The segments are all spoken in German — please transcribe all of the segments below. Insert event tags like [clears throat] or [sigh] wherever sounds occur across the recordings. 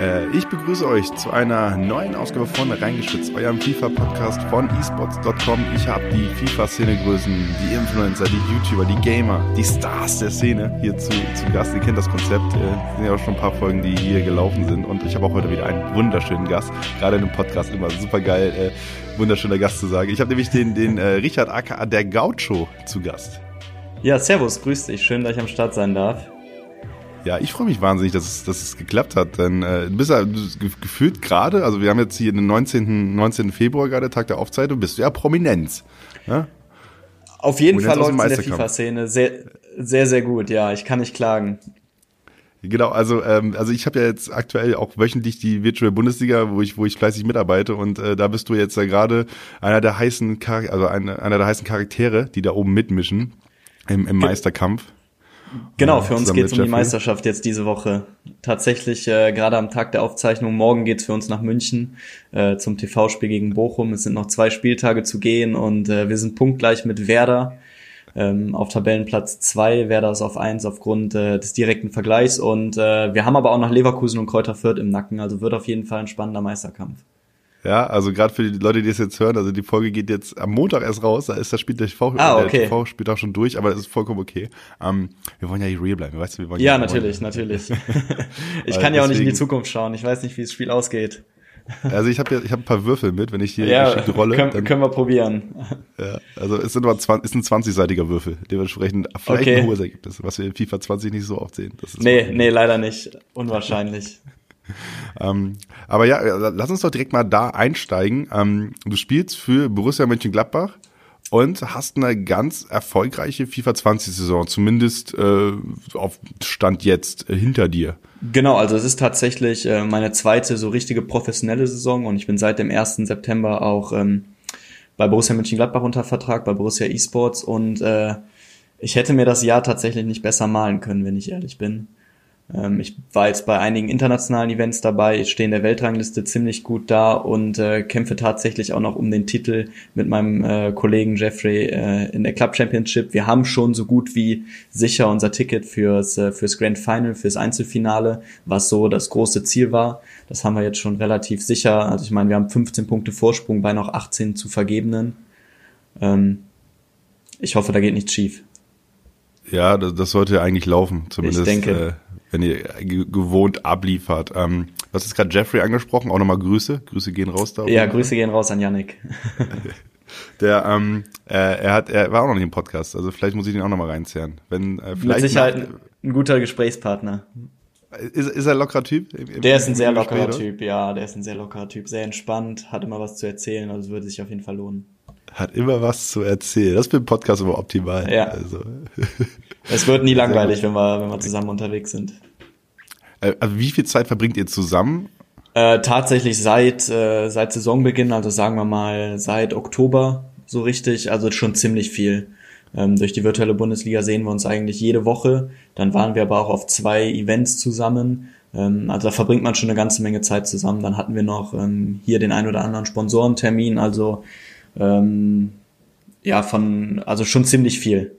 Äh, ich begrüße euch zu einer neuen Ausgabe von Reingeschützt, eurem FIFA-Podcast von esports.com. Ich habe die FIFA-Szenegrößen, die Influencer, die YouTuber, die Gamer, die Stars der Szene hier zu, zu Gast. Ihr kennt das Konzept, äh, sind ja auch schon ein paar Folgen, die hier gelaufen sind. Und ich habe auch heute wieder einen wunderschönen Gast. Gerade in einem Podcast immer super geil, äh, wunderschöner Gast zu sagen. Ich habe nämlich den, den äh, Richard aka der Gaucho zu Gast. Ja, servus, grüß dich. Schön, dass ich am Start sein darf. Ja, ich freue mich wahnsinnig, dass es, dass es geklappt hat. Denn äh, du bist ja gefühlt gerade, also wir haben jetzt hier den 19. 19. Februar gerade, Tag der Aufzeichnung, bist du ja Prominenz. Ja? Auf jeden Prominenz Fall läuft in der FIFA-Szene sehr, sehr, sehr gut, ja. Ich kann nicht klagen. Genau, also ähm, also ich habe ja jetzt aktuell auch wöchentlich die Virtual Bundesliga, wo ich wo ich fleißig mitarbeite und äh, da bist du jetzt ja gerade einer der heißen Char also einer, einer der heißen Charaktere, die da oben mitmischen im, im Meisterkampf. Genau, für uns geht es um die Meisterschaft jetzt diese Woche. Tatsächlich äh, gerade am Tag der Aufzeichnung, morgen geht's für uns nach München äh, zum TV-Spiel gegen Bochum. Es sind noch zwei Spieltage zu gehen und äh, wir sind punktgleich mit Werder ähm, auf Tabellenplatz zwei. Werder ist auf eins aufgrund äh, des direkten Vergleichs und äh, wir haben aber auch noch Leverkusen und Kräuter Fürth im Nacken, also wird auf jeden Fall ein spannender Meisterkampf. Ja, also gerade für die Leute, die es jetzt hören, also die Folge geht jetzt am Montag erst raus, da ist das Spiel der TV, ah, okay. der TV spielt auch schon durch, aber das ist vollkommen okay. Ähm, wir wollen ja hier real bleiben, weißt du, wir wollen Ja, natürlich, wollen. natürlich. [laughs] ich kann ja auch nicht in die Zukunft schauen, ich weiß nicht, wie das Spiel ausgeht. Also ich habe ich habe ein paar Würfel mit, wenn ich hier ja, die rolle. Können, dann, können wir probieren. Ja, also es sind aber 20, ist ein 20-seitiger Würfel, dementsprechend vielleicht okay. ein hohes Ergebnis, was wir in FIFA 20 nicht so oft sehen. Das ist nee, nee, leider nicht. Unwahrscheinlich. [laughs] ähm, aber ja, lass uns doch direkt mal da einsteigen. Ähm, du spielst für Borussia Mönchengladbach und hast eine ganz erfolgreiche FIFA 20 Saison, zumindest äh, auf Stand jetzt äh, hinter dir. Genau, also es ist tatsächlich äh, meine zweite so richtige professionelle Saison und ich bin seit dem 1. September auch ähm, bei Borussia Mönchengladbach unter Vertrag, bei Borussia eSports und äh, ich hätte mir das Jahr tatsächlich nicht besser malen können, wenn ich ehrlich bin. Ähm, ich war jetzt bei einigen internationalen Events dabei, ich stehe in der Weltrangliste ziemlich gut da und äh, kämpfe tatsächlich auch noch um den Titel mit meinem äh, Kollegen Jeffrey äh, in der Club Championship. Wir haben schon so gut wie sicher unser Ticket fürs, äh, fürs Grand Final, fürs Einzelfinale, was so das große Ziel war. Das haben wir jetzt schon relativ sicher. Also ich meine, wir haben 15 Punkte Vorsprung bei noch 18 zu vergebenen. Ähm, ich hoffe, da geht nichts schief. Ja, das, das sollte eigentlich laufen, zumindest. Ich denke. Wenn ihr gewohnt abliefert. Ähm, du hast jetzt gerade Jeffrey angesprochen, auch nochmal Grüße. Grüße gehen raus da. Ja, Grüße gehen raus an Yannick. [laughs] Der, ähm, äh, er hat, er war auch noch nicht im Podcast, also vielleicht muss ich ihn auch nochmal reinzerren. Wenn, äh, vielleicht Mit Sicherheit nach, ein guter Gesprächspartner. Ist, ist er ein lockerer Typ? Im, der ist ein sehr lockerer Typ, ja, der ist ein sehr lockerer Typ, sehr entspannt, hat immer was zu erzählen, also würde sich auf jeden Fall lohnen. Hat immer was zu erzählen. Das ist für einen Podcast immer optimal. Ja. Also. [laughs] Es wird nie langweilig, wenn wir, wenn wir zusammen unterwegs sind. Äh, also wie viel Zeit verbringt ihr zusammen? Äh, tatsächlich seit, äh, seit Saisonbeginn, also sagen wir mal seit Oktober so richtig, also schon ziemlich viel. Ähm, durch die virtuelle Bundesliga sehen wir uns eigentlich jede Woche. Dann waren wir aber auch auf zwei Events zusammen. Ähm, also da verbringt man schon eine ganze Menge Zeit zusammen. Dann hatten wir noch ähm, hier den ein oder anderen Sponsorentermin. Also ähm, ja, von, also schon ziemlich viel.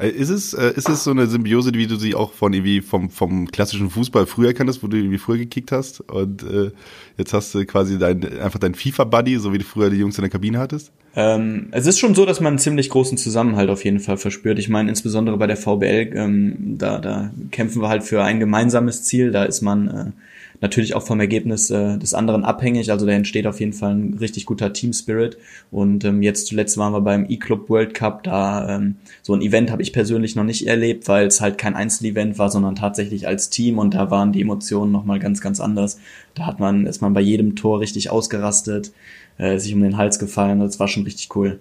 Äh, ist es, äh, ist es so eine Symbiose, wie du sie auch von irgendwie vom, vom klassischen Fußball früher kanntest, wo du irgendwie früher gekickt hast und äh, jetzt hast du quasi dein, einfach dein FIFA-Buddy, so wie du früher die Jungs in der Kabine hattest? Ähm, es ist schon so, dass man einen ziemlich großen Zusammenhalt auf jeden Fall verspürt. Ich meine, insbesondere bei der VBL, ähm, da, da kämpfen wir halt für ein gemeinsames Ziel, da ist man äh, natürlich auch vom Ergebnis äh, des anderen abhängig. Also da entsteht auf jeden Fall ein richtig guter Team Spirit. Und ähm, jetzt zuletzt waren wir beim E-Club World Cup. Da ähm, so ein Event habe ich persönlich noch nicht erlebt, weil es halt kein Einzelevent war, sondern tatsächlich als Team. Und da waren die Emotionen nochmal ganz, ganz anders. Da hat man, ist man bei jedem Tor richtig ausgerastet, äh, sich um den Hals gefallen. Das war schon richtig cool.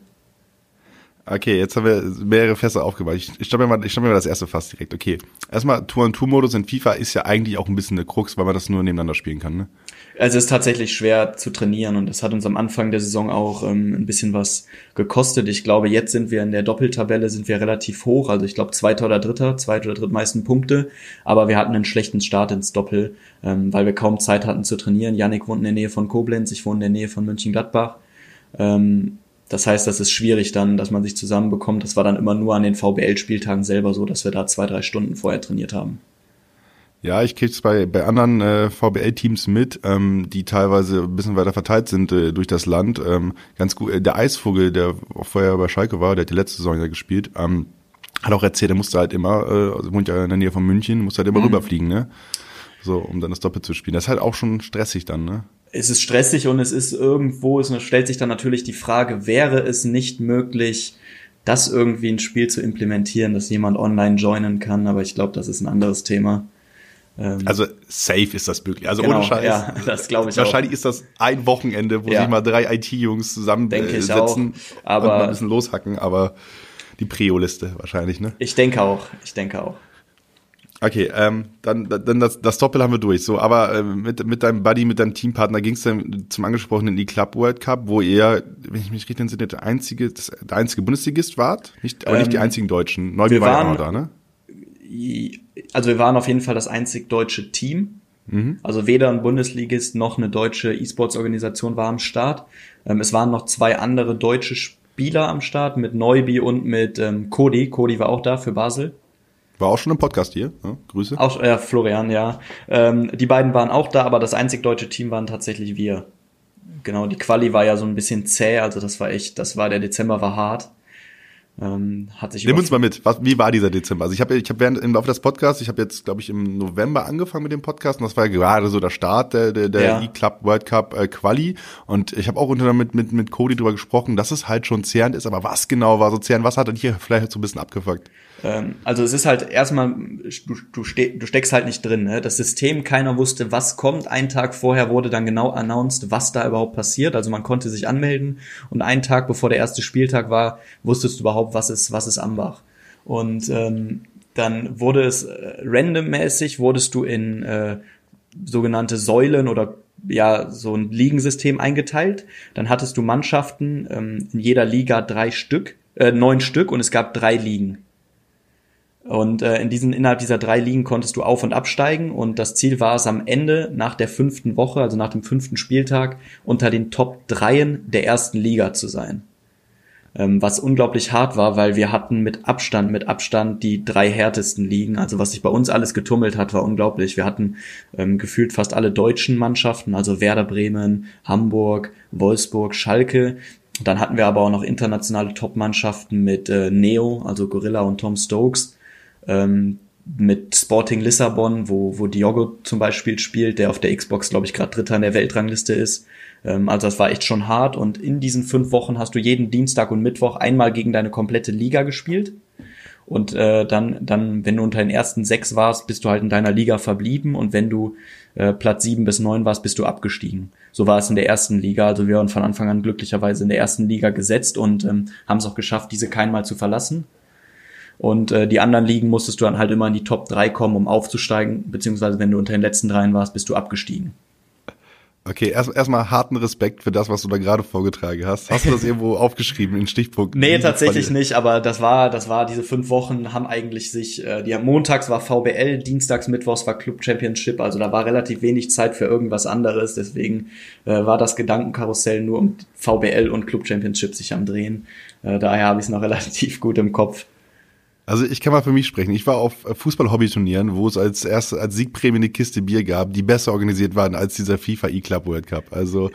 Okay, jetzt haben wir mehrere Fässer aufgebaut. Ich, ich stelle mir, mal, ich stell mir mal das erste Fass direkt. Okay, erstmal Tour-and-Tour-Modus in FIFA ist ja eigentlich auch ein bisschen eine Krux, weil man das nur nebeneinander spielen kann, ne? Also es ist tatsächlich schwer zu trainieren und das hat uns am Anfang der Saison auch ähm, ein bisschen was gekostet. Ich glaube, jetzt sind wir in der Doppeltabelle sind wir relativ hoch, also ich glaube zweiter oder dritter, zweiter oder drittmeisten Punkte, aber wir hatten einen schlechten Start ins Doppel, ähm, weil wir kaum Zeit hatten zu trainieren. Yannick wohnt in der Nähe von Koblenz, ich wohne in der Nähe von Mönchengladbach. Ähm, das heißt, das ist schwierig dann, dass man sich zusammenbekommt. Das war dann immer nur an den VBL-Spieltagen selber so, dass wir da zwei, drei Stunden vorher trainiert haben. Ja, ich krieg's bei, bei anderen äh, VBL-Teams mit, ähm, die teilweise ein bisschen weiter verteilt sind äh, durch das Land. Ähm, ganz gut, äh, der Eisvogel, der auch vorher bei Schalke war, der hat die letzte Saison ja gespielt, ähm, hat auch erzählt, er musste halt immer, äh, also wohnt ja in der Nähe von München, musste halt immer mhm. rüberfliegen, ne? So, um dann das Doppel zu spielen. Das ist halt auch schon stressig dann, ne? Es ist stressig und es ist irgendwo, es stellt sich dann natürlich die Frage, wäre es nicht möglich, das irgendwie ein Spiel zu implementieren, dass jemand online joinen kann, aber ich glaube, das ist ein anderes Thema. Ähm, also safe ist das möglich. Also genau, ohne Scheiß. Ja, das glaube ich Wahrscheinlich auch. ist das ein Wochenende, wo ja. sich mal drei IT-Jungs zusammensetzen äh, aber und mal ein bisschen loshacken, aber die Prio-Liste wahrscheinlich, ne? Ich denke auch. Ich denke auch. Okay, ähm, dann, dann das, das Doppel haben wir durch. So, aber äh, mit, mit deinem Buddy, mit deinem Teampartner ging es dann zum angesprochenen E-Club World Cup, wo ihr, wenn ich mich richtig entsinne, der einzige, das, der einzige Bundesligist wart, nicht, aber ähm, nicht die ähm, einzigen Deutschen. Neubier war ja auch da, ne? Also wir waren auf jeden Fall das einzig deutsche Team. Mhm. Also weder ein Bundesligist noch eine deutsche E-Sports-Organisation war am Start. Ähm, es waren noch zwei andere deutsche Spieler am Start mit Neubi und mit ähm, Cody. Cody war auch da für Basel. War auch schon im Podcast hier. Ja, Grüße. Auch, ja, Florian, ja. Ähm, die beiden waren auch da, aber das einzig deutsche Team waren tatsächlich wir. Genau, die Quali war ja so ein bisschen zäh, also das war echt, das war, der Dezember war hart. Ähm, hat sich Nimm uns mal mit. Was, wie war dieser Dezember? Also ich habe ich hab während im Laufe des Podcasts, ich habe jetzt, glaube ich, im November angefangen mit dem Podcast und das war ja gerade so der Start der, der, der ja. E-Club World Cup äh, Quali. Und ich habe auch unter mit, mit, mit Cody drüber gesprochen, dass es halt schon zehrend ist, aber was genau war so zehrend? Was hat dann hier vielleicht so ein bisschen abgefuckt? Ähm, also es ist halt erstmal, du, du, ste du steckst halt nicht drin. Ne? Das System, keiner wusste, was kommt. Einen Tag vorher wurde dann genau announced, was da überhaupt passiert. Also man konnte sich anmelden und einen Tag bevor der erste Spieltag war, wusstest du überhaupt, was ist, was ist Ambach. Und ähm, dann wurde es äh, randommäßig, wurdest du in äh, sogenannte Säulen oder ja so ein Ligensystem eingeteilt. Dann hattest du Mannschaften ähm, in jeder Liga drei Stück, äh, neun Stück und es gab drei Ligen. Und äh, in diesen, innerhalb dieser drei Ligen konntest du auf- und absteigen. Und das Ziel war es am Ende, nach der fünften Woche, also nach dem fünften Spieltag, unter den Top dreien der ersten Liga zu sein. Ähm, was unglaublich hart war, weil wir hatten mit Abstand, mit Abstand die drei härtesten Ligen. Also was sich bei uns alles getummelt hat, war unglaublich. Wir hatten ähm, gefühlt fast alle deutschen Mannschaften, also Werder Bremen, Hamburg, Wolfsburg, Schalke. Dann hatten wir aber auch noch internationale Top-Mannschaften mit äh, Neo, also Gorilla und Tom Stokes ähm, mit Sporting Lissabon, wo, wo Diogo zum Beispiel spielt, der auf der Xbox, glaube ich, gerade Dritter in der Weltrangliste ist. Ähm, also das war echt schon hart. Und in diesen fünf Wochen hast du jeden Dienstag und Mittwoch einmal gegen deine komplette Liga gespielt. Und äh, dann, dann, wenn du unter den ersten sechs warst, bist du halt in deiner Liga verblieben. Und wenn du äh, Platz sieben bis neun warst, bist du abgestiegen. So war es in der ersten Liga. Also wir waren von Anfang an glücklicherweise in der ersten Liga gesetzt und ähm, haben es auch geschafft, diese keinmal zu verlassen. Und äh, die anderen Ligen musstest du dann halt immer in die Top 3 kommen, um aufzusteigen, beziehungsweise wenn du unter den letzten dreien warst, bist du abgestiegen. Okay, erstmal erst harten Respekt für das, was du da gerade vorgetragen hast. Hast du das irgendwo [laughs] aufgeschrieben in Stichpunkten? Nee, tatsächlich nicht, aber das war, das war, diese fünf Wochen haben eigentlich sich, äh, die montags war VBL, dienstags, mittwochs war Club Championship, also da war relativ wenig Zeit für irgendwas anderes, deswegen äh, war das Gedankenkarussell nur um VBL und Club Championship sich am Drehen. Äh, daher habe ich es noch [laughs] relativ gut im Kopf. Also ich kann mal für mich sprechen. Ich war auf Fußball-Hobby-Turnieren, wo es als erste als Siegprämie eine Kiste Bier gab, die besser organisiert waren als dieser FIFA E-Club World Cup. Also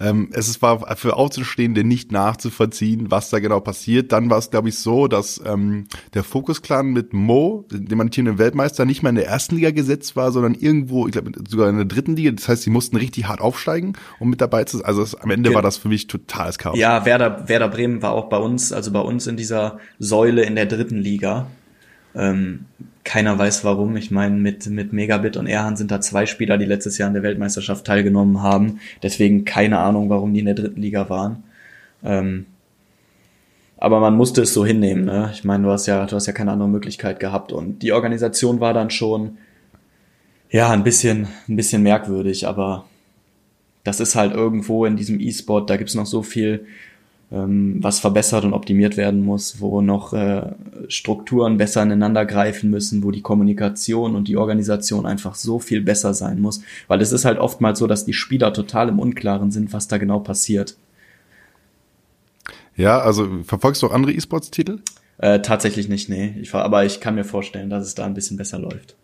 ähm, es war für Außenstehende nicht nachzuvollziehen, was da genau passiert. Dann war es, glaube ich, so, dass ähm, der Fokus-Clan mit Mo, dem amtierenden Weltmeister, nicht mal in der ersten Liga gesetzt war, sondern irgendwo, ich glaube, sogar in der dritten Liga. Das heißt, sie mussten richtig hart aufsteigen, um mit dabei zu sein. Also es, am Ende war das für mich totales Chaos. Ja, Werder, Werder Bremen war auch bei uns, also bei uns in dieser Säule in der dritten Liga. Ähm, keiner weiß warum. Ich meine, mit, mit Megabit und Erhan sind da zwei Spieler, die letztes Jahr an der Weltmeisterschaft teilgenommen haben. Deswegen keine Ahnung, warum die in der dritten Liga waren. Ähm, aber man musste es so hinnehmen. Ne? Ich meine, du hast ja, du hast ja keine andere Möglichkeit gehabt. Und die Organisation war dann schon ja ein bisschen, ein bisschen merkwürdig, aber das ist halt irgendwo in diesem E-Sport, da gibt's noch so viel ähm, was verbessert und optimiert werden muss, wo noch äh, Strukturen besser ineinander greifen müssen, wo die Kommunikation und die Organisation einfach so viel besser sein muss, weil es ist halt oftmals so, dass die Spieler total im Unklaren sind, was da genau passiert. Ja, also verfolgst du auch andere E-Sports-Titel? Äh, tatsächlich nicht, nee. Ich, aber ich kann mir vorstellen, dass es da ein bisschen besser läuft.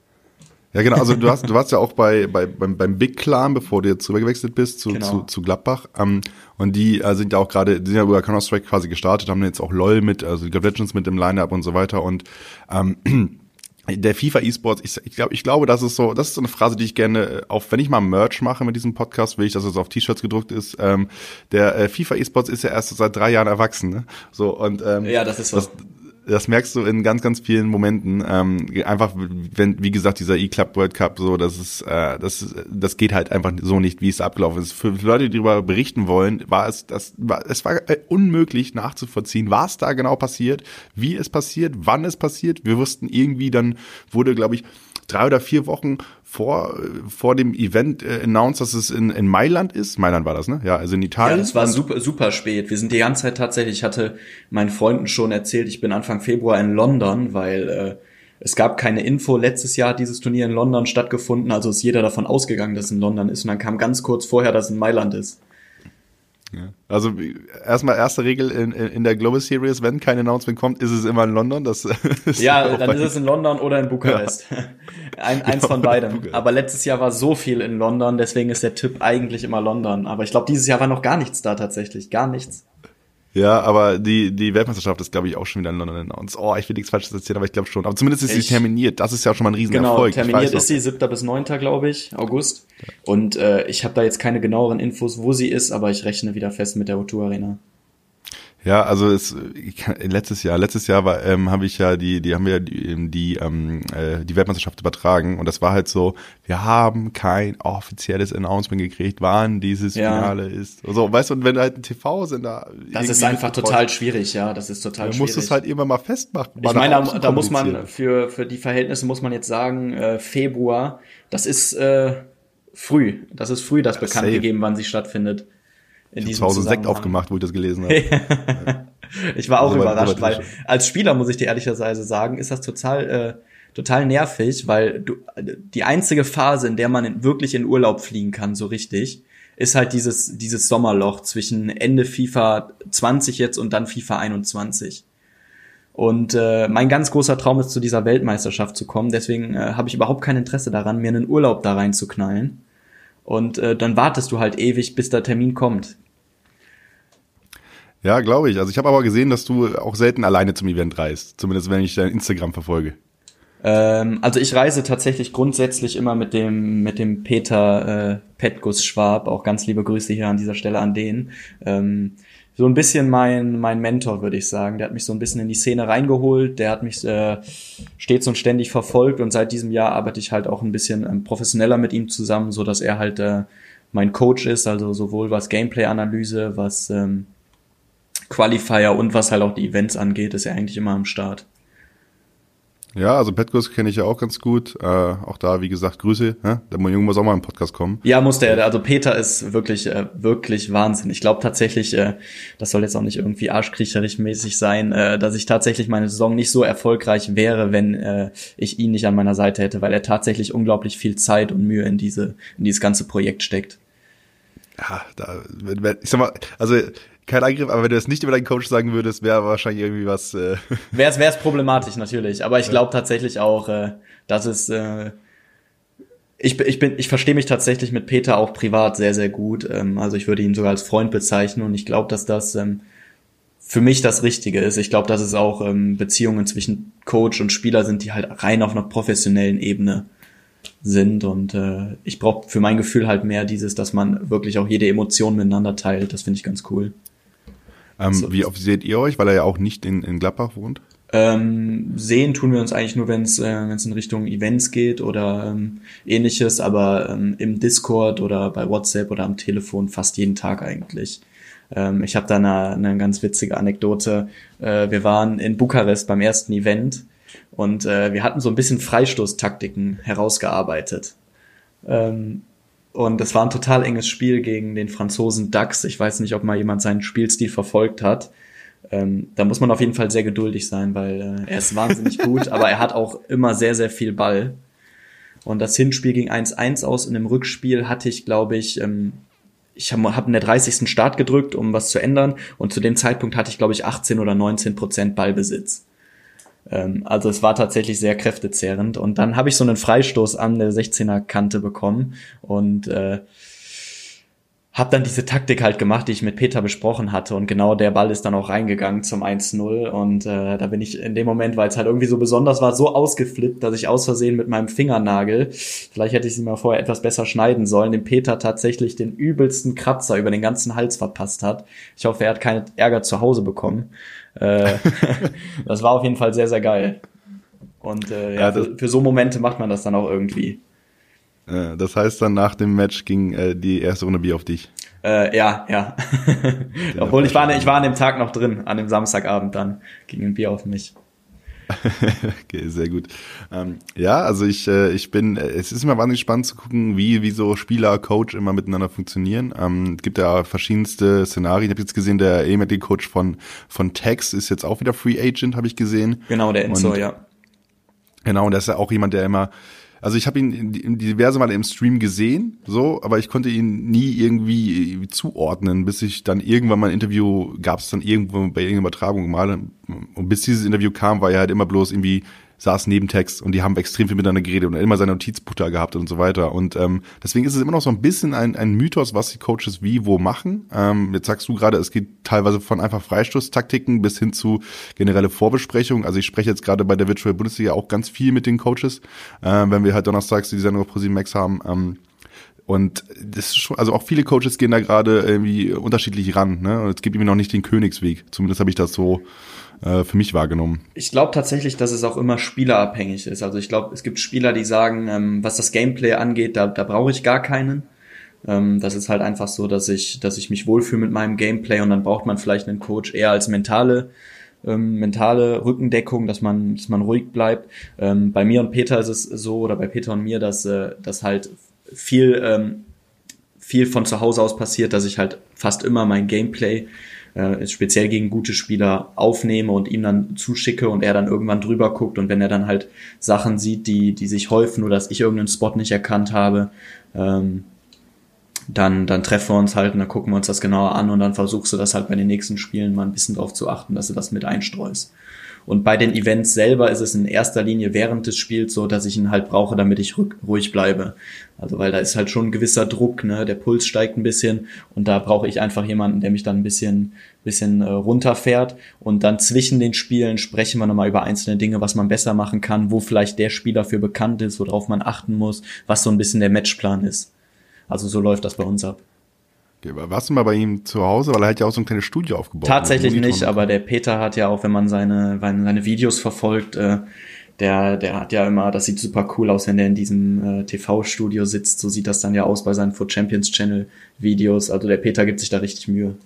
Ja, genau. Also du hast, du warst ja auch bei, bei beim, beim Big Clan, bevor du jetzt rübergewechselt bist zu, genau. zu, zu Gladbach. Ähm, und die äh, sind ja auch gerade, die sind ja über Counter Strike quasi gestartet, haben jetzt auch LoL mit, also League of Legends mit im Lineup und so weiter. Und ähm, [clears throat] der FIFA E-Sports, ich, ich glaube, ich glaube, das ist so, das ist so eine Phrase, die ich gerne, auch wenn ich mal Merch mache mit diesem Podcast, will ich, dass es auf T-Shirts gedruckt ist. Ähm, der äh, FIFA E-Sports ist ja erst seit drei Jahren erwachsen, ne? So und ähm, ja, das ist so. Das, das merkst du in ganz, ganz vielen Momenten. Ähm, einfach, wenn, wie gesagt, dieser E-Club World Cup, so, das ist, äh, das, das geht halt einfach so nicht, wie es abgelaufen ist. Für Leute, die darüber berichten wollen, war es, das, war, es war äh, unmöglich nachzuvollziehen, was da genau passiert, wie es passiert, wann es passiert. Wir wussten irgendwie, dann wurde, glaube ich, drei oder vier Wochen vor, vor dem Event äh, announced, dass es in, in Mailand ist. Mailand war das, ne? Ja, also in Italien. Ja, das war super, super spät. Wir sind die ganze Zeit tatsächlich, ich hatte meinen Freunden schon erzählt, ich bin Anfang Februar in London, weil äh, es gab keine Info. Letztes Jahr hat dieses Turnier in London stattgefunden, also ist jeder davon ausgegangen, dass es in London ist. Und dann kam ganz kurz vorher, dass es in Mailand ist. Ja. Also erstmal erste Regel in, in der Global Series, wenn kein Announcement kommt, ist es immer in London. Das [laughs] ist ja, dann ist es in London oder in Bukarest. Ja. [laughs] Ein, eins genau, von beidem. Aber letztes Jahr war so viel in London, deswegen ist der Tipp eigentlich immer London. Aber ich glaube, dieses Jahr war noch gar nichts da tatsächlich. Gar nichts. Ja, aber die, die Weltmeisterschaft ist, glaube ich, auch schon wieder in London announced. Oh, ich will nichts Falsches erzählen, aber ich glaube schon. Aber zumindest ist ich, sie terminiert. Das ist ja schon mal ein Riesenerfolg. Genau, terminiert ist sie 7. bis 9. glaube ich, August. Und äh, ich habe da jetzt keine genaueren Infos, wo sie ist, aber ich rechne wieder fest mit der O2 Arena. Ja, also es kann, letztes Jahr, letztes Jahr war, ähm, habe ich ja die, die haben wir die, die, ähm, äh, die Weltmeisterschaft übertragen und das war halt so, wir haben kein offizielles Announcement gekriegt, wann dieses ja. Finale ist. So, weißt du, und wenn du halt ein TV-Sender Das ist einfach total schwierig, ja, das ist total schwierig. Du musst es halt immer mal festmachen. Ich meine, da, da muss man für für die Verhältnisse muss man jetzt sagen, äh, Februar, das ist äh, früh, das ist früh, das ja, bekannt gegeben, wann sie stattfindet in ich habe Sekt aufgemacht, wo ich das gelesen [laughs] habe. ich war auch so überrascht, weil als Spieler muss ich dir ehrlicherweise sagen, ist das total äh, total nervig, weil du die einzige Phase, in der man wirklich in Urlaub fliegen kann, so richtig, ist halt dieses dieses Sommerloch zwischen Ende FIFA 20 jetzt und dann FIFA 21. Und äh, mein ganz großer Traum ist, zu dieser Weltmeisterschaft zu kommen. Deswegen äh, habe ich überhaupt kein Interesse daran, mir einen Urlaub da reinzuknallen. Und äh, dann wartest du halt ewig, bis der Termin kommt. Ja, glaube ich. Also ich habe aber gesehen, dass du auch selten alleine zum Event reist. Zumindest wenn ich dein Instagram verfolge. Ähm, also ich reise tatsächlich grundsätzlich immer mit dem mit dem Peter äh, Petgus Schwab. Auch ganz liebe Grüße hier an dieser Stelle an den. Ähm, so ein bisschen mein mein Mentor würde ich sagen. Der hat mich so ein bisschen in die Szene reingeholt. Der hat mich äh, stets und ständig verfolgt und seit diesem Jahr arbeite ich halt auch ein bisschen ähm, professioneller mit ihm zusammen, so dass er halt äh, mein Coach ist. Also sowohl was Gameplay-Analyse, was ähm, Qualifier und was halt auch die Events angeht, ist er eigentlich immer am Start. Ja, also Petkus kenne ich ja auch ganz gut. Äh, auch da, wie gesagt, Grüße. Hä? Der Junge muss auch mal im Podcast kommen. Ja, muss der. Also Peter ist wirklich, äh, wirklich Wahnsinn. Ich glaube tatsächlich, äh, das soll jetzt auch nicht irgendwie arschkriecherisch mäßig sein, äh, dass ich tatsächlich meine Saison nicht so erfolgreich wäre, wenn äh, ich ihn nicht an meiner Seite hätte, weil er tatsächlich unglaublich viel Zeit und Mühe in diese, in dieses ganze Projekt steckt. Ja, da, ich sag mal, also kein Angriff, aber wenn du das nicht über deinen Coach sagen würdest, wäre wahrscheinlich irgendwie was. Äh [laughs] wäre es wär's problematisch natürlich, aber ich glaube tatsächlich auch, äh, dass es äh, ich, ich bin ich verstehe mich tatsächlich mit Peter auch privat sehr sehr gut, ähm, also ich würde ihn sogar als Freund bezeichnen und ich glaube, dass das ähm, für mich das Richtige ist. Ich glaube, dass es auch ähm, Beziehungen zwischen Coach und Spieler sind, die halt rein auf einer professionellen Ebene sind und äh, ich brauche für mein Gefühl halt mehr dieses, dass man wirklich auch jede Emotion miteinander teilt. Das finde ich ganz cool. Ähm, so. Wie oft seht ihr euch, weil er ja auch nicht in, in Gladbach wohnt? Ähm, sehen tun wir uns eigentlich nur, wenn es äh, wenn's in Richtung Events geht oder ähm, ähnliches, aber ähm, im Discord oder bei WhatsApp oder am Telefon fast jeden Tag eigentlich. Ähm, ich habe da eine, eine ganz witzige Anekdote. Äh, wir waren in Bukarest beim ersten Event und äh, wir hatten so ein bisschen Freistoßtaktiken herausgearbeitet. Ähm, und es war ein total enges Spiel gegen den Franzosen Dax. Ich weiß nicht, ob mal jemand seinen Spielstil verfolgt hat. Ähm, da muss man auf jeden Fall sehr geduldig sein, weil äh, er ist [laughs] wahnsinnig gut, aber er hat auch immer sehr, sehr viel Ball. Und das Hinspiel ging 1-1 aus und im Rückspiel hatte ich, glaube ich, ähm, ich habe hab in der 30. Start gedrückt, um was zu ändern und zu dem Zeitpunkt hatte ich, glaube ich, 18 oder 19 Prozent Ballbesitz. Ähm, also es war tatsächlich sehr kräftezehrend. Und dann habe ich so einen Freistoß an der 16er Kante bekommen und äh, habe dann diese Taktik halt gemacht, die ich mit Peter besprochen hatte und genau der Ball ist dann auch reingegangen zum 1-0 und äh, da bin ich in dem Moment, weil es halt irgendwie so besonders war, so ausgeflippt, dass ich aus Versehen mit meinem Fingernagel, vielleicht hätte ich sie mal vorher etwas besser schneiden sollen, dem Peter tatsächlich den übelsten Kratzer über den ganzen Hals verpasst hat. Ich hoffe, er hat keinen Ärger zu Hause bekommen. Äh, [laughs] das war auf jeden Fall sehr, sehr geil. Und äh, ja, für, für so Momente macht man das dann auch irgendwie. Äh, das heißt dann nach dem Match ging äh, die erste Runde Bier auf dich. Äh, ja, ja. [laughs] Obwohl ich war, ich war an dem Tag noch drin, an dem Samstagabend dann ging ein Bier auf mich. [laughs] okay, sehr gut. Ähm, ja, also ich, äh, ich bin, äh, es ist immer wahnsinnig spannend zu gucken, wie, wie so Spieler, Coach immer miteinander funktionieren. Ähm, es gibt ja verschiedenste Szenarien. Ich habe jetzt gesehen, der ehemalige Coach von, von Tex ist jetzt auch wieder Free Agent, habe ich gesehen. Genau, der Enzo, ja. Genau, und das ist ja auch jemand, der immer also ich habe ihn diverse Male im Stream gesehen, so, aber ich konnte ihn nie irgendwie zuordnen, bis ich dann irgendwann mal ein Interview gab es dann irgendwo bei irgendeiner Übertragung mal und bis dieses Interview kam, war er halt immer bloß irgendwie saß neben Text und die haben extrem viel miteinander geredet und immer seine Notizbutter gehabt und so weiter. Und ähm, deswegen ist es immer noch so ein bisschen ein, ein Mythos, was die Coaches wie wo machen. Ähm, jetzt sagst du gerade, es geht teilweise von einfach Freistoßtaktiken bis hin zu generelle Vorbesprechungen. Also ich spreche jetzt gerade bei der Virtual Bundesliga auch ganz viel mit den Coaches, äh, wenn wir halt donnerstags die Sendung auf ProSieben Max haben. Ähm, und das ist schon, also auch viele Coaches gehen da gerade irgendwie unterschiedlich ran. Ne? Und es gibt irgendwie noch nicht den Königsweg. Zumindest habe ich das so äh, für mich wahrgenommen. Ich glaube tatsächlich, dass es auch immer spielerabhängig ist. Also ich glaube, es gibt Spieler, die sagen, ähm, was das Gameplay angeht, da, da brauche ich gar keinen. Ähm, das ist halt einfach so, dass ich, dass ich mich wohlfühle mit meinem Gameplay und dann braucht man vielleicht einen Coach eher als mentale ähm, mentale Rückendeckung, dass man, dass man ruhig bleibt. Ähm, bei mir und Peter ist es so, oder bei Peter und mir, dass, äh, dass halt viel, ähm, viel von zu Hause aus passiert, dass ich halt fast immer mein Gameplay äh, speziell gegen gute Spieler aufnehme und ihm dann zuschicke und er dann irgendwann drüber guckt und wenn er dann halt Sachen sieht, die, die sich häufen oder dass ich irgendeinen Spot nicht erkannt habe, ähm, dann, dann treffen wir uns halt und dann gucken wir uns das genauer an und dann versuchst du das halt bei den nächsten Spielen mal ein bisschen drauf zu achten, dass du das mit einstreust. Und bei den Events selber ist es in erster Linie während des Spiels so, dass ich ihn halt brauche, damit ich ruhig bleibe. Also weil da ist halt schon ein gewisser Druck, ne? Der Puls steigt ein bisschen und da brauche ich einfach jemanden, der mich dann ein bisschen, bisschen äh, runterfährt. Und dann zwischen den Spielen sprechen wir nochmal über einzelne Dinge, was man besser machen kann, wo vielleicht der Spieler für bekannt ist, worauf man achten muss, was so ein bisschen der Matchplan ist. Also so läuft das bei uns ab. Warst du mal bei ihm zu Hause? Weil er hat ja auch so ein kleines Studio aufgebaut. Tatsächlich nicht, aber der Peter hat ja auch, wenn man seine, seine Videos verfolgt, äh, der, der hat ja immer, das sieht super cool aus, wenn der in diesem äh, TV-Studio sitzt. So sieht das dann ja aus bei seinen Foot Champions Channel Videos. Also der Peter gibt sich da richtig Mühe.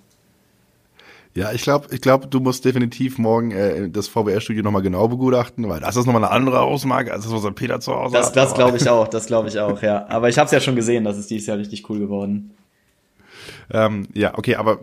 Ja, ich glaube, ich glaube, du musst definitiv morgen äh, das VWR-Studio nochmal genau begutachten, weil das ist nochmal eine andere Ausmarke als das, was der Peter zu Hause das, hat. Das glaube [laughs] ich auch, das glaube ich auch, ja. Aber ich habe es ja schon gesehen, das ist dieses Jahr richtig cool geworden. Ähm, ja, okay, aber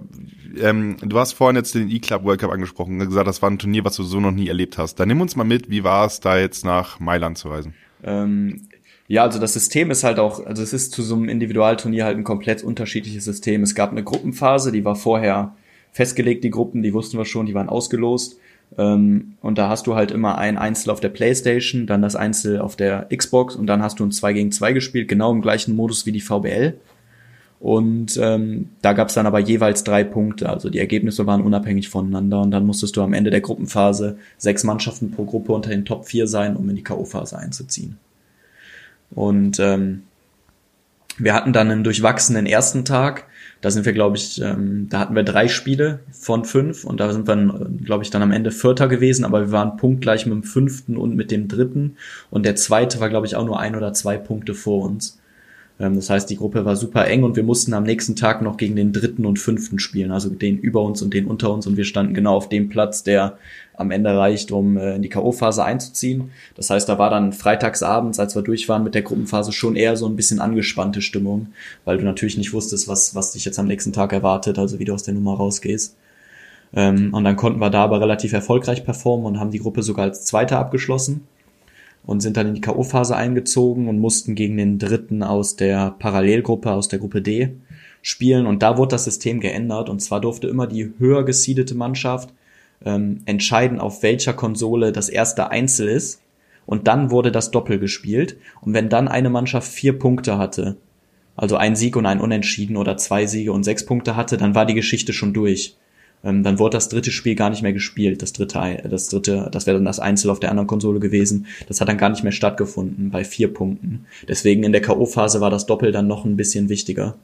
ähm, du hast vorhin jetzt den E-Club World Cup angesprochen und gesagt, das war ein Turnier, was du so noch nie erlebt hast. Dann nimm uns mal mit, wie war es, da jetzt nach Mailand zu reisen? Ähm, ja, also das System ist halt auch, also es ist zu so einem Individualturnier halt ein komplett unterschiedliches System. Es gab eine Gruppenphase, die war vorher festgelegt, die Gruppen, die wussten wir schon, die waren ausgelost. Ähm, und da hast du halt immer ein Einzel auf der Playstation, dann das Einzel auf der Xbox und dann hast du ein 2 gegen 2 gespielt, genau im gleichen Modus wie die VBL. Und ähm, da gab es dann aber jeweils drei Punkte. Also die Ergebnisse waren unabhängig voneinander. Und dann musstest du am Ende der Gruppenphase sechs Mannschaften pro Gruppe unter den Top 4 sein, um in die K.O.-Phase einzuziehen. Und ähm, wir hatten dann einen durchwachsenen ersten Tag. Da sind wir, glaube ich, ähm, da hatten wir drei Spiele von fünf und da sind wir, glaube ich, dann am Ende Vierter gewesen, aber wir waren punktgleich mit dem fünften und mit dem dritten. Und der zweite war, glaube ich, auch nur ein oder zwei Punkte vor uns. Ähm, das heißt, die Gruppe war super eng und wir mussten am nächsten Tag noch gegen den dritten und fünften spielen, also den über uns und den unter uns und wir standen genau auf dem Platz, der am Ende reicht, um äh, in die K.O.-Phase einzuziehen. Das heißt, da war dann freitagsabends, als wir durch waren mit der Gruppenphase, schon eher so ein bisschen angespannte Stimmung, weil du natürlich nicht wusstest, was, was dich jetzt am nächsten Tag erwartet, also wie du aus der Nummer rausgehst. Ähm, und dann konnten wir da aber relativ erfolgreich performen und haben die Gruppe sogar als Zweiter abgeschlossen und sind dann in die K.O.-Phase eingezogen und mussten gegen den dritten aus der Parallelgruppe, aus der Gruppe D spielen. Und da wurde das System geändert. Und zwar durfte immer die höher gesiedete Mannschaft ähm, entscheiden, auf welcher Konsole das erste Einzel ist. Und dann wurde das Doppel gespielt. Und wenn dann eine Mannschaft vier Punkte hatte, also ein Sieg und ein Unentschieden oder zwei Siege und sechs Punkte hatte, dann war die Geschichte schon durch. Ähm, dann wurde das dritte Spiel gar nicht mehr gespielt. Das dritte, das dritte, das wäre dann das Einzel auf der anderen Konsole gewesen. Das hat dann gar nicht mehr stattgefunden bei vier Punkten. Deswegen in der K.O.-Phase war das Doppel dann noch ein bisschen wichtiger.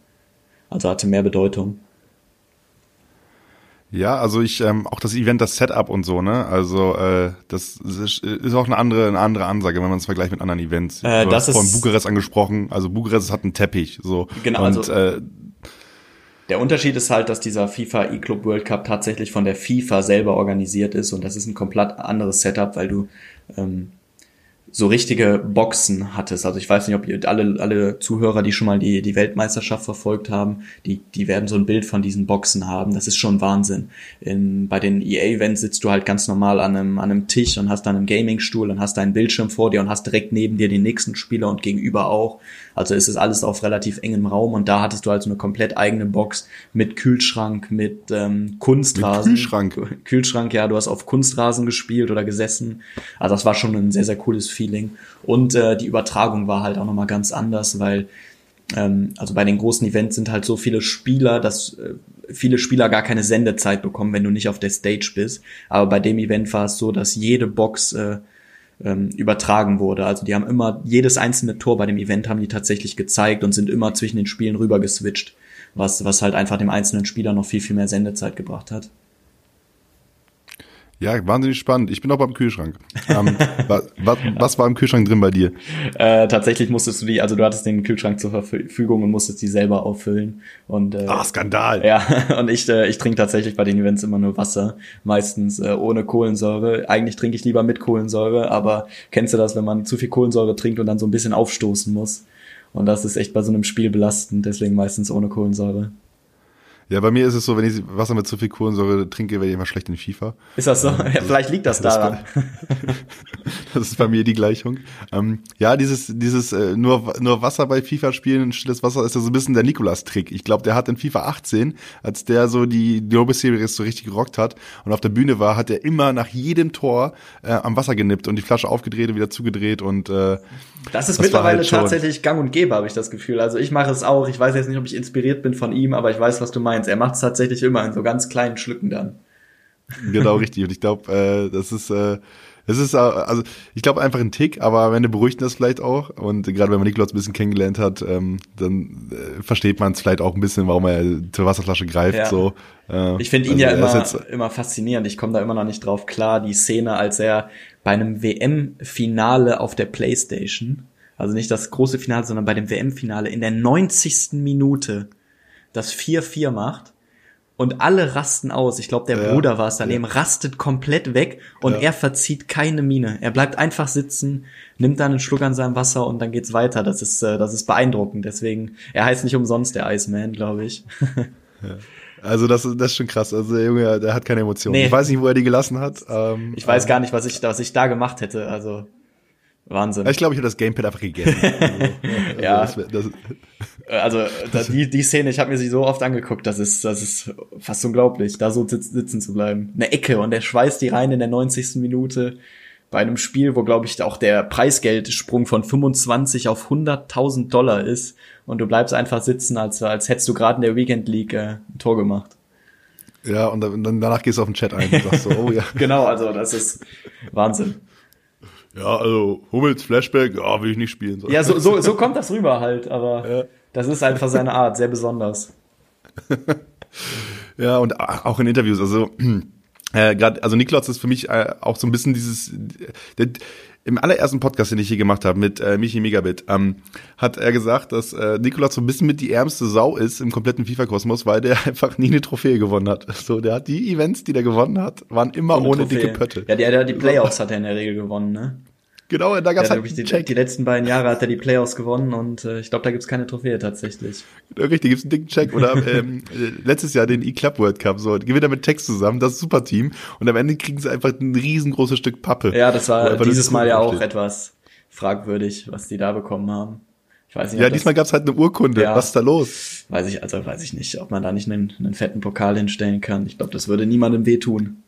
Also hatte mehr Bedeutung. Ja, also ich ähm, auch das Event, das Setup und so, ne? Also äh, das ist, ist auch eine andere eine andere Ansage, wenn man es vergleicht mit anderen Events. Äh, du das hast ist vorhin Bukarest angesprochen. Also Bukarest hat einen Teppich, so. Genau. Und also, äh, der Unterschied ist halt, dass dieser FIFA E-Club World Cup tatsächlich von der FIFA selber organisiert ist und das ist ein komplett anderes Setup, weil du ähm, so richtige Boxen hattest. Also ich weiß nicht, ob ihr alle, alle Zuhörer, die schon mal die, die Weltmeisterschaft verfolgt haben, die, die werden so ein Bild von diesen Boxen haben. Das ist schon Wahnsinn. In, bei den EA-Events sitzt du halt ganz normal an einem, an einem Tisch und hast dann einen Gaming-Stuhl und hast deinen Bildschirm vor dir und hast direkt neben dir den nächsten Spieler und gegenüber auch. Also es ist alles auf relativ engem Raum und da hattest du halt so eine komplett eigene Box mit Kühlschrank, mit ähm, Kunstrasen. Mit Kühlschrank? Kühlschrank, ja, du hast auf Kunstrasen gespielt oder gesessen. Also das war schon ein sehr, sehr cooles Feeling. Und äh, die Übertragung war halt auch nochmal ganz anders, weil ähm, also bei den großen Events sind halt so viele Spieler, dass äh, viele Spieler gar keine Sendezeit bekommen, wenn du nicht auf der Stage bist. Aber bei dem Event war es so, dass jede Box äh, ähm, übertragen wurde. Also die haben immer jedes einzelne Tor bei dem Event haben die tatsächlich gezeigt und sind immer zwischen den Spielen rüber geswitcht, was was halt einfach dem einzelnen Spieler noch viel viel mehr Sendezeit gebracht hat. Ja, wahnsinnig spannend. Ich bin auch beim Kühlschrank. Ähm, [laughs] was, was, was war im Kühlschrank drin bei dir? Äh, tatsächlich musstest du die, also du hattest den Kühlschrank zur Verfügung und musstest die selber auffüllen. Und, äh, ah, Skandal. Ja, [laughs] und ich, äh, ich trinke tatsächlich bei den Events immer nur Wasser, meistens äh, ohne Kohlensäure. Eigentlich trinke ich lieber mit Kohlensäure, aber kennst du das, wenn man zu viel Kohlensäure trinkt und dann so ein bisschen aufstoßen muss? Und das ist echt bei so einem Spiel belastend, deswegen meistens ohne Kohlensäure. Ja, bei mir ist es so, wenn ich Wasser mit zu viel Kohlensäure trinke, werde ich immer schlecht in FIFA. Ist das so? Ja, vielleicht liegt das daran. [laughs] das ist bei mir die Gleichung. Ähm, ja, dieses, dieses äh, nur, nur Wasser bei FIFA spielen, stilles Wasser, ist ja so ein bisschen der Nikolas-Trick. Ich glaube, der hat in FIFA 18, als der so die Global Series so richtig gerockt hat und auf der Bühne war, hat er immer nach jedem Tor äh, am Wasser genippt und die Flasche aufgedreht und wieder zugedreht und äh, das ist das mittlerweile halt tatsächlich gang und gäbe, habe ich das Gefühl. Also ich mache es auch. Ich weiß jetzt nicht, ob ich inspiriert bin von ihm, aber ich weiß, was du meinst. Er macht es tatsächlich immer in so ganz kleinen Schlücken dann. Genau, richtig. Und ich glaube, äh, das ist, äh, es ist, äh, also ich glaube einfach ein Tick, aber am Ende beruhigt das vielleicht auch. Und gerade wenn man Nikolaus ein bisschen kennengelernt hat, ähm, dann äh, versteht man es vielleicht auch ein bisschen, warum er zur Wasserflasche greift. Ja. So. Äh, ich finde ihn also ja immer, jetzt, immer faszinierend. Ich komme da immer noch nicht drauf klar. Die Szene, als er bei einem WM-Finale auf der Playstation, also nicht das große Finale, sondern bei dem WM-Finale in der 90. Minute das 4-4 macht und alle rasten aus. Ich glaube, der ja, Bruder war es daneben, ja. rastet komplett weg und ja. er verzieht keine Miene. Er bleibt einfach sitzen, nimmt dann einen Schluck an seinem Wasser und dann geht's weiter. Das ist, äh, das ist beeindruckend. Deswegen, er heißt nicht umsonst der Iceman, glaube ich. [laughs] Also das, das ist schon krass. Also der Junge, der hat keine Emotionen. Nee. Ich weiß nicht, wo er die gelassen hat. Ähm, ich weiß gar nicht, was ich, was ich da gemacht hätte. Also Wahnsinn. Ich glaube, ich habe das Gamepad einfach gegessen. [laughs] Also, ja. Das, das, also das, die, die Szene, ich habe mir sie so oft angeguckt, das ist, das ist fast unglaublich, da so sitzen zu bleiben. Eine Ecke und der schweißt die rein in der 90. Minute bei einem Spiel, wo, glaube ich, auch der Preisgeldsprung von 25 auf 100.000 Dollar ist und du bleibst einfach sitzen, als, als hättest du gerade in der Weekend League äh, ein Tor gemacht. Ja, und dann, danach gehst du auf den Chat ein und sagst so, oh ja. [laughs] genau, also das ist Wahnsinn. Ja, also Hummels Flashback, ja, will ich nicht spielen. So. Ja, so, so, so kommt das rüber halt, aber ja. Das ist einfach seine Art, sehr besonders. [laughs] ja, und auch in Interviews, also äh, gerade, also Niklas ist für mich äh, auch so ein bisschen dieses, der, im allerersten Podcast, den ich hier gemacht habe mit äh, Michi Megabit, ähm, hat er gesagt, dass äh, Nikolaus so ein bisschen mit die ärmste Sau ist im kompletten FIFA-Kosmos, weil der [laughs] einfach nie eine Trophäe gewonnen hat. So, der hat die Events, die der gewonnen hat, waren immer ohne, ohne dicke Pötte. Ja, der, der die Playoffs hat er in der Regel gewonnen, ne? Genau, da gab's ja, halt die, Check. die letzten beiden Jahre hat er die Playoffs gewonnen und äh, ich glaube, da gibt's keine Trophäe tatsächlich. Richtig, gibt's einen dicken Check. Oder [laughs] ähm, letztes Jahr den E-Club World Cup, so gewinnt er mit Text zusammen, das super Team. Und am Ende kriegen sie einfach ein riesengroßes Stück Pappe. Ja, das war dieses Mal ja auch etwas fragwürdig, was die da bekommen haben. Ich weiß nicht, ja, diesmal gab's halt eine Urkunde. Ja, was ist da los? Weiß ich, also weiß ich nicht, ob man da nicht einen, einen fetten Pokal hinstellen kann. Ich glaube, das würde niemandem wehtun.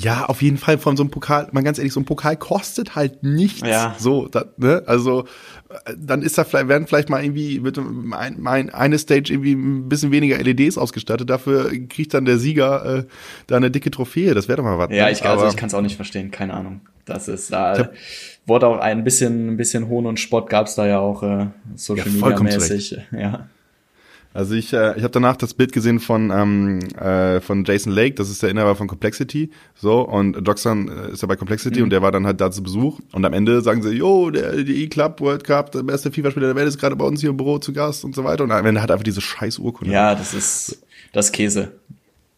Ja, auf jeden Fall von so einem Pokal, mal ganz ehrlich, so ein Pokal kostet halt nichts. Ja. So, da, ne? Also äh, dann ist da vielleicht, werden vielleicht mal irgendwie mit ein, ein, eine Stage irgendwie ein bisschen weniger LEDs ausgestattet. Dafür kriegt dann der Sieger äh, da eine dicke Trophäe. Das wäre doch mal was. Ja, ne? ich, also ich kann es auch nicht verstehen, keine Ahnung. Das ist da wurde auch ein bisschen, ein bisschen Hohn und Spott gab's da ja auch äh, Social Ja, Media mäßig. Ja. Also ich, äh, ich habe danach das Bild gesehen von ähm, äh, von Jason Lake, das ist der Inhaber von Complexity, so und Doxan äh, ist ja bei Complexity und der war dann halt da zu Besuch und am Ende sagen sie, jo, der die E-Club World Cup, der beste FIFA-Spieler der Welt ist gerade bei uns hier im Büro zu Gast und so weiter und am Ende hat er einfach diese scheiß Urkunde. ja, das ist das Käse.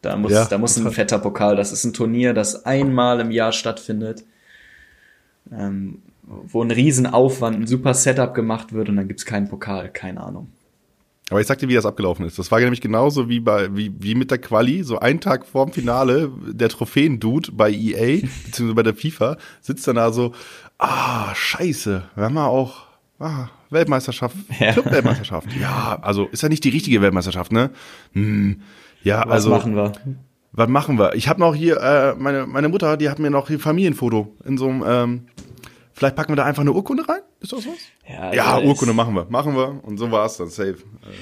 Da muss, Ja, da muss ein fetter Pokal. Das ist ein Turnier, das einmal im Jahr stattfindet, ähm, wo ein Riesenaufwand, ein super Setup gemacht wird und dann gibt's keinen Pokal, keine Ahnung. Aber ich sag dir, wie das abgelaufen ist. Das war nämlich genauso wie bei wie, wie mit der Quali, so einen Tag vorm Finale, der Trophäen-Dude bei EA, beziehungsweise bei der FIFA, sitzt dann da so, ah, scheiße, wir haben ja auch ah, Weltmeisterschaft, Ja. Club-Weltmeisterschaft. Ja, also ist ja nicht die richtige Weltmeisterschaft, ne? Hm, ja, Was also machen wir? was machen wir? Ich habe noch hier, äh, meine, meine Mutter, die hat mir noch hier Familienfoto in so einem, ähm, vielleicht packen wir da einfach eine Urkunde rein? Ist das was? Ja, Ja, also Urkunde machen wir, machen wir. Und so war's dann, safe.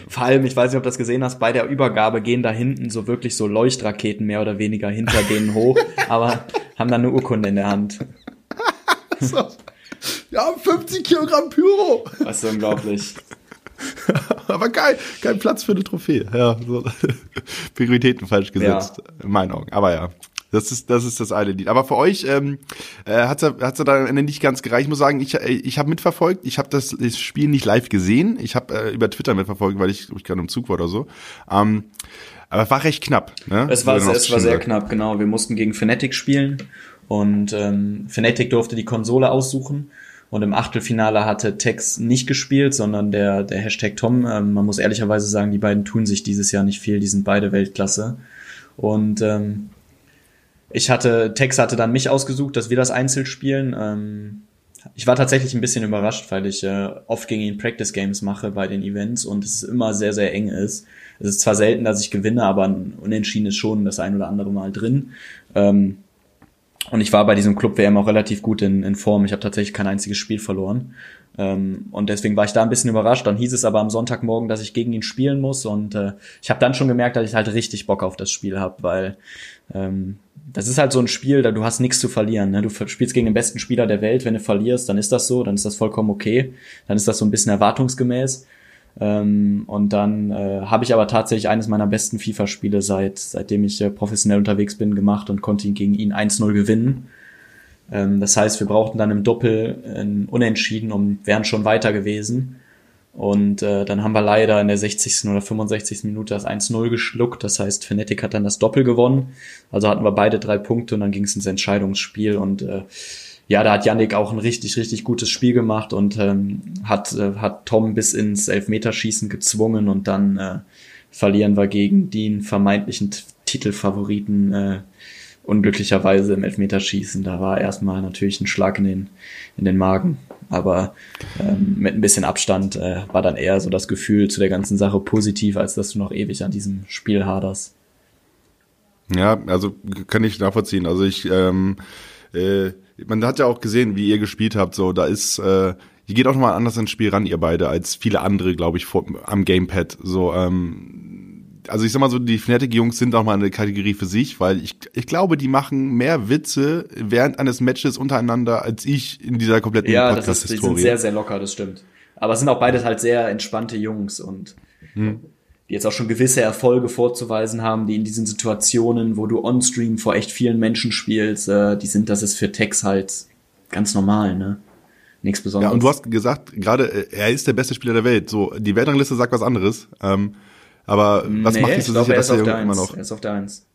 Vor allem, ich weiß nicht, ob du das gesehen hast, bei der Übergabe gehen da hinten so wirklich so Leuchtraketen mehr oder weniger hinter denen hoch, [laughs] aber haben dann eine Urkunde in der Hand. So. Ja, 50 Kilogramm Pyro. Das ist unglaublich. [laughs] Aber kein, kein Platz für eine Trophäe. Ja, so. [laughs] Prioritäten falsch gesetzt, in meinen Augen. Aber ja, das ist das, ist das eine Lied. Aber für euch ähm, äh, hat's ja hat's dann am Ende nicht ganz gereicht. Ich muss sagen, ich, äh, ich habe mitverfolgt. Ich habe das, das Spiel nicht live gesehen. Ich habe äh, über Twitter mitverfolgt, weil ich, ich gerade im Zug war oder so. Ähm, aber es war recht knapp. Ne? Es war, es war sehr knapp, genau. Wir mussten gegen Fnatic spielen und ähm, Fnatic durfte die Konsole aussuchen. Und im Achtelfinale hatte Tex nicht gespielt, sondern der, der Hashtag Tom. Ähm, man muss ehrlicherweise sagen, die beiden tun sich dieses Jahr nicht viel. Die sind beide Weltklasse. Und ähm, ich hatte, Tex hatte dann mich ausgesucht, dass wir das Einzel spielen. Ähm, ich war tatsächlich ein bisschen überrascht, weil ich äh, oft gegen ihn Practice Games mache bei den Events und es immer sehr, sehr eng ist. Es ist zwar selten, dass ich gewinne, aber ein Unentschieden ist schon das ein oder andere Mal drin. Ähm, und ich war bei diesem Club WM auch relativ gut in, in Form. Ich habe tatsächlich kein einziges Spiel verloren. Ähm, und deswegen war ich da ein bisschen überrascht. Dann hieß es aber am Sonntagmorgen, dass ich gegen ihn spielen muss. Und äh, ich habe dann schon gemerkt, dass ich halt richtig Bock auf das Spiel habe, weil ähm, das ist halt so ein Spiel, da du hast nichts zu verlieren. Ne? Du spielst gegen den besten Spieler der Welt. Wenn du verlierst, dann ist das so, dann ist das vollkommen okay. Dann ist das so ein bisschen erwartungsgemäß. Ähm, und dann äh, habe ich aber tatsächlich eines meiner besten FIFA-Spiele seit seitdem ich äh, professionell unterwegs bin gemacht und konnte ihn gegen ihn 1-0 gewinnen. Ähm, das heißt, wir brauchten dann im Doppel ein Unentschieden und wären schon weiter gewesen. Und äh, dann haben wir leider in der 60. oder 65. Minute das 1-0 geschluckt. Das heißt, Fnatic hat dann das Doppel gewonnen. Also hatten wir beide drei Punkte und dann ging es ins Entscheidungsspiel. Und äh, ja, da hat Yannick auch ein richtig, richtig gutes Spiel gemacht und ähm, hat, äh, hat Tom bis ins Elfmeterschießen gezwungen und dann äh, verlieren wir gegen den vermeintlichen Titelfavoriten äh, unglücklicherweise im Elfmeterschießen. Da war erstmal natürlich ein Schlag in den, in den Magen. Aber ähm, mit ein bisschen Abstand äh, war dann eher so das Gefühl zu der ganzen Sache positiv, als dass du noch ewig an diesem Spiel haderst. Ja, also kann ich nachvollziehen. Also ich, ähm, äh, man hat ja auch gesehen, wie ihr gespielt habt. So, da ist, äh, ihr geht auch nochmal anders ins Spiel ran, ihr beide, als viele andere, glaube ich, vor, am Gamepad. So, ähm, also ich sag mal so, die Fnatic-Jungs sind auch mal eine Kategorie für sich, weil ich, ich glaube, die machen mehr Witze während eines Matches untereinander als ich in dieser kompletten Ja, das ist, die sind Podcast-Historie. sehr, sehr locker, das stimmt. Aber es sind auch beides halt sehr entspannte Jungs und Hm. die jetzt auch schon gewisse Erfolge vorzuweisen haben, die in diesen Situationen, wo du on-stream vor echt vielen Menschen spielst, äh, die sind, das ist für Tex halt ganz normal, ne? Nichts Ja, Besonderes. und du hast gesagt, gerade äh, er ist der beste Spieler der Welt. So, die Weltrangliste sagt was anderes. Ähm, aber was nee, macht dich ich so sicher, er dass ist auf er der immer Eins. noch Er ist auf der Eins.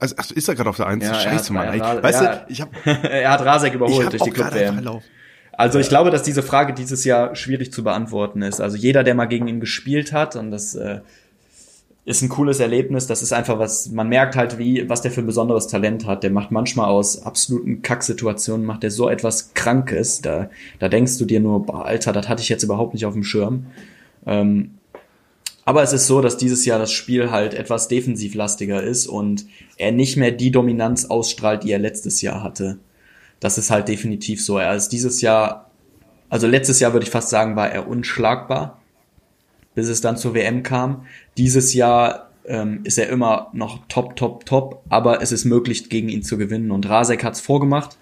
Also, ach, ist er gerade auf der Eins? Ja, Scheiße, Mann. ey. weißt ja. du, ich habe [laughs] er hat Rasek überholt hab durch die verlaufen. Also ich glaube, dass diese Frage dieses Jahr schwierig zu beantworten ist. Also jeder, der mal gegen ihn gespielt hat, und das äh, ist ein cooles Erlebnis, das ist einfach was, man merkt halt, wie, was der für ein besonderes Talent hat. Der macht manchmal aus absoluten Kacksituationen, macht der so etwas Krankes, da, da denkst du dir nur, boah, Alter, das hatte ich jetzt überhaupt nicht auf dem Schirm. Ähm, Aber es ist so, dass dieses Jahr das Spiel halt etwas defensivlastiger ist und er nicht mehr die Dominanz ausstrahlt, die er letztes Jahr hatte. Das ist halt definitiv so. Er ist dieses Jahr, also letztes Jahr würde ich fast sagen, war er unschlagbar, bis es dann zur WM kam. Dieses Jahr ähm, ist er immer noch top, top, top, aber es ist möglich, gegen ihn zu gewinnen. Und Rasek hat's vorgemacht.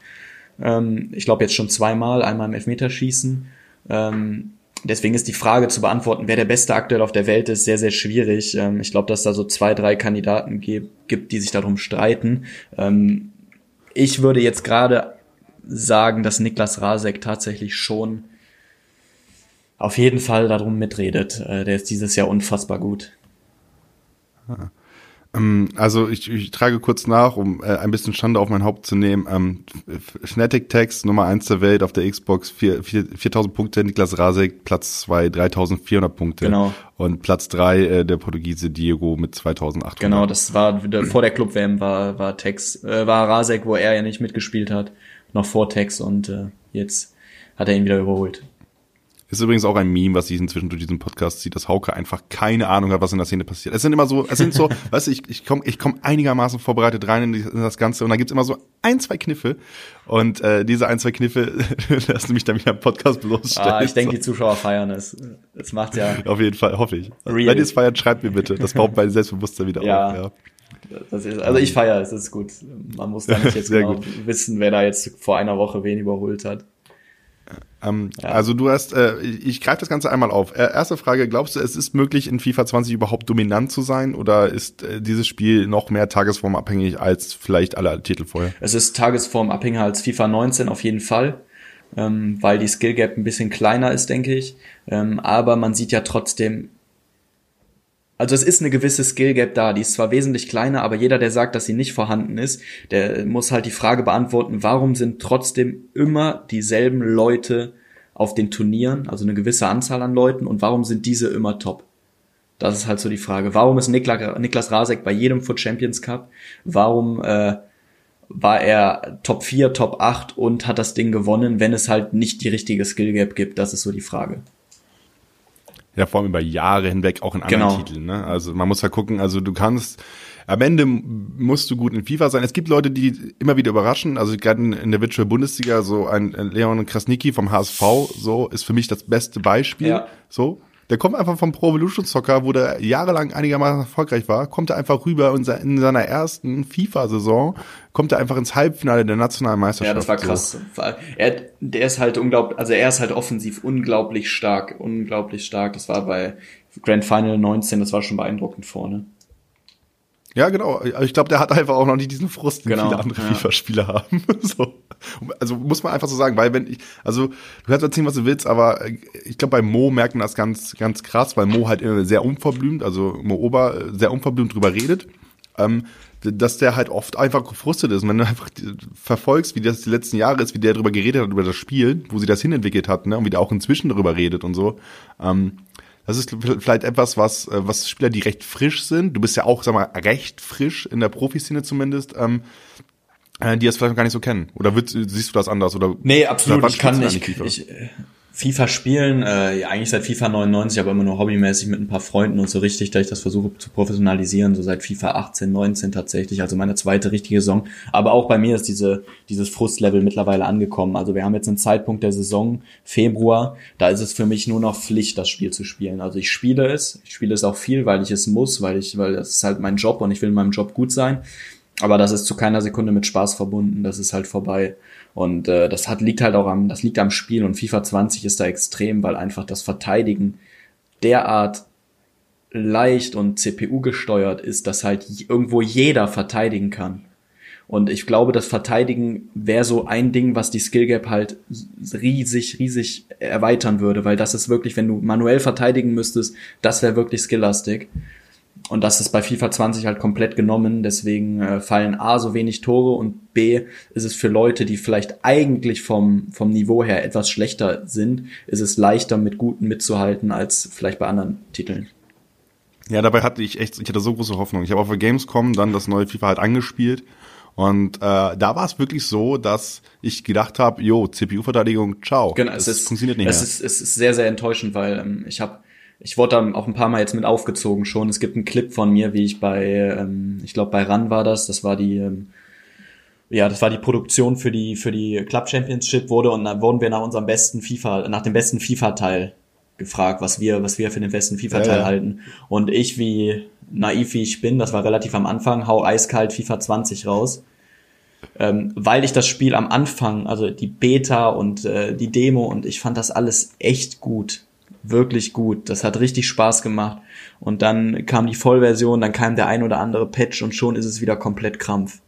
Ähm, ich glaube jetzt schon zweimal, einmal im Elfmeterschießen. Ähm, deswegen ist die Frage zu beantworten, wer der Beste aktuell auf der Welt ist, sehr, sehr schwierig. Ähm, ich glaube, dass da so zwei, drei Kandidaten gibt, die sich darum streiten. Ähm, ich würde jetzt gerade sagen, dass Niklas Rasek tatsächlich schon auf jeden Fall darum mitredet. Äh, der ist dieses Jahr unfassbar gut. Ah. Ähm, also ich, ich trage kurz nach, um äh, ein bisschen Schande auf mein Haupt zu nehmen. Ähm, Fnatic Text Nummer eins der Welt auf der Xbox, 4, 4, 4000 Punkte, Niklas Rasek, Platz zwei 3400 Punkte. Genau. Und Platz drei äh, der Portugiese Diego mit 2800. Genau, das war vor der Club-WM war, war Tex, äh, war Rasek, wo er ja nicht mitgespielt hat, noch vor Tex und äh, jetzt hat er ihn wieder überholt. Ist übrigens auch ein Meme, was ich inzwischen durch diesen Podcast sieht, dass Hauke einfach keine Ahnung hat, was in der Szene passiert. Es sind immer so, es sind so, [laughs] weißt du, ich, ich komme ich komm einigermaßen vorbereitet rein in, die, in das Ganze und dann gibt's immer so ein, zwei Kniffe und äh, diese ein, zwei Kniffe [laughs] lassen mich dann wieder im Podcast bloßstellen. Ah, ich denke, die Zuschauer feiern es. Das macht ja. Auf jeden Fall, hoffe ich. Real. Wenn ihr es feiert, schreibt mir bitte. Das baut mein Selbstbewusstsein wieder ja. auf. Ja. Ist, also ich feiere es, das ist gut. Man muss da nicht [laughs] jetzt genau gut. wissen, wer da jetzt vor einer Woche wen überholt hat. Ähm, ja. Also du hast, äh, ich greife das Ganze einmal auf. Äh, erste Frage, glaubst du, es ist möglich, in FIFA 20 überhaupt dominant zu sein oder ist äh, dieses Spiel noch mehr tagesformabhängig als vielleicht alle Titel vorher? Es ist tagesformabhängiger als FIFA 19 auf jeden Fall, ähm, weil die Skill Gap ein bisschen kleiner ist, denke ich. Ähm, aber man sieht ja trotzdem, also es ist eine gewisse Skill Gap da, die ist zwar wesentlich kleiner, aber jeder, der sagt, dass sie nicht vorhanden ist, der muss halt die Frage beantworten, warum sind trotzdem immer dieselben Leute auf den Turnieren, also eine gewisse Anzahl an Leuten und warum sind diese immer top? Das ist halt so die Frage. Warum ist Niklas, Niklas Rasek bei jedem Foot Champions Cup? Warum äh, war er Top 4, Top 8 und hat das Ding gewonnen, wenn es halt nicht die richtige Skill Gap gibt? Das ist so die Frage. Ja, vor allem über Jahre hinweg auch in anderen genau. Titeln. Ne? Also man muss ja gucken, also du kannst, am Ende musst du gut in FIFA sein. Es gibt Leute, die immer wieder überraschen. Also gerade in der Virtual Bundesliga, so ein Leon Krasnicki vom HSV, so ist für mich das beste Beispiel. Ja. So, der kommt einfach vom Pro Evolution Soccer, wo der jahrelang einigermaßen erfolgreich war, kommt er einfach rüber und in seiner ersten FIFA-Saison kommt er einfach ins Halbfinale der nationalen Meisterschaft. Ja, das war krass. So. Er, der ist halt unglaublich, also er ist halt offensiv unglaublich stark, unglaublich stark. Das war bei Grand Final 19, das war schon beeindruckend vorne. Ja, genau. Ich glaube, der hat einfach auch noch nicht diesen Frust, den genau, viele andere ja. FIFA-Spieler haben. [laughs] so. Also muss man einfach so sagen, weil wenn ich, also du kannst erzählen, was du willst, aber ich glaube, bei Mo merkt man das ganz, ganz krass, weil Mo halt sehr unverblümt, also Mo Ober sehr unverblümt drüber redet. Ähm, dass der halt oft einfach gefrustet ist. Und wenn du einfach verfolgst, wie das die letzten Jahre ist, wie der darüber geredet hat, über das Spiel, wo sie das hinentwickelt hat, ne, und wie der auch inzwischen darüber redet und so, ähm, das ist vielleicht etwas, was, äh, was Spieler, die recht frisch sind, du bist ja auch, sag mal, recht frisch in der Profiszene zumindest, ähm, äh, die das vielleicht noch gar nicht so kennen. Oder wird, siehst du das anders? Oder nee, absolut. Ich kann nicht. Ich, FIFA spielen, äh, ja, eigentlich seit FIFA 99, aber immer nur hobbymäßig mit ein paar Freunden und so richtig, da ich das versuche zu professionalisieren, so seit FIFA 18, 19 tatsächlich, also meine zweite richtige Saison. Aber auch bei mir ist diese, dieses Frustlevel mittlerweile angekommen. Also wir haben jetzt einen Zeitpunkt der Saison, Februar, da ist es für mich nur noch Pflicht, das Spiel zu spielen. Also ich spiele es, ich spiele es auch viel, weil ich es muss, weil ich, weil das ist halt mein Job und ich will in meinem Job gut sein. Aber das ist zu keiner Sekunde mit Spaß verbunden, das ist halt vorbei. Und äh, das hat, liegt halt auch am, das liegt am Spiel und FIFA 20 ist da extrem, weil einfach das Verteidigen derart leicht und CPU gesteuert ist, dass halt irgendwo jeder verteidigen kann. Und ich glaube, das Verteidigen wäre so ein Ding, was die Skill Gap halt riesig, riesig erweitern würde, weil das ist wirklich, wenn du manuell verteidigen müsstest, das wäre wirklich skilllastig. Und das ist bei FIFA 20 halt komplett genommen. Deswegen äh, fallen A so wenig Tore und B ist es für Leute, die vielleicht eigentlich vom, vom Niveau her etwas schlechter sind, ist es leichter mit Guten mitzuhalten als vielleicht bei anderen Titeln. Ja, dabei hatte ich echt, ich hatte so große Hoffnung. Ich habe auf der Gamescom dann das neue FIFA halt angespielt und äh, da war es wirklich so, dass ich gedacht habe, jo, CPU-Verteidigung, ciao. Genau, es ist, funktioniert nicht es mehr. Ist, es ist sehr, sehr enttäuschend, weil ähm, ich habe ich wurde da auch ein paar Mal jetzt mit aufgezogen schon. Es gibt einen Clip von mir, wie ich bei, ähm, ich glaube bei RAN war das, das war die, ähm, ja, das war die Produktion für die, für die Club Championship wurde und dann wurden wir nach unserem besten FIFA, nach dem besten FIFA-Teil gefragt, was wir, was wir für den besten FIFA-Teil ja, ja. halten. Und ich, wie naiv wie ich bin, das war relativ am Anfang, hau eiskalt FIFA 20 raus. Ähm, weil ich das Spiel am Anfang, also die Beta und äh, die Demo und ich fand das alles echt gut wirklich gut. Das hat richtig Spaß gemacht. Und dann kam die Vollversion, dann kam der ein oder andere Patch und schon ist es wieder komplett Krampf.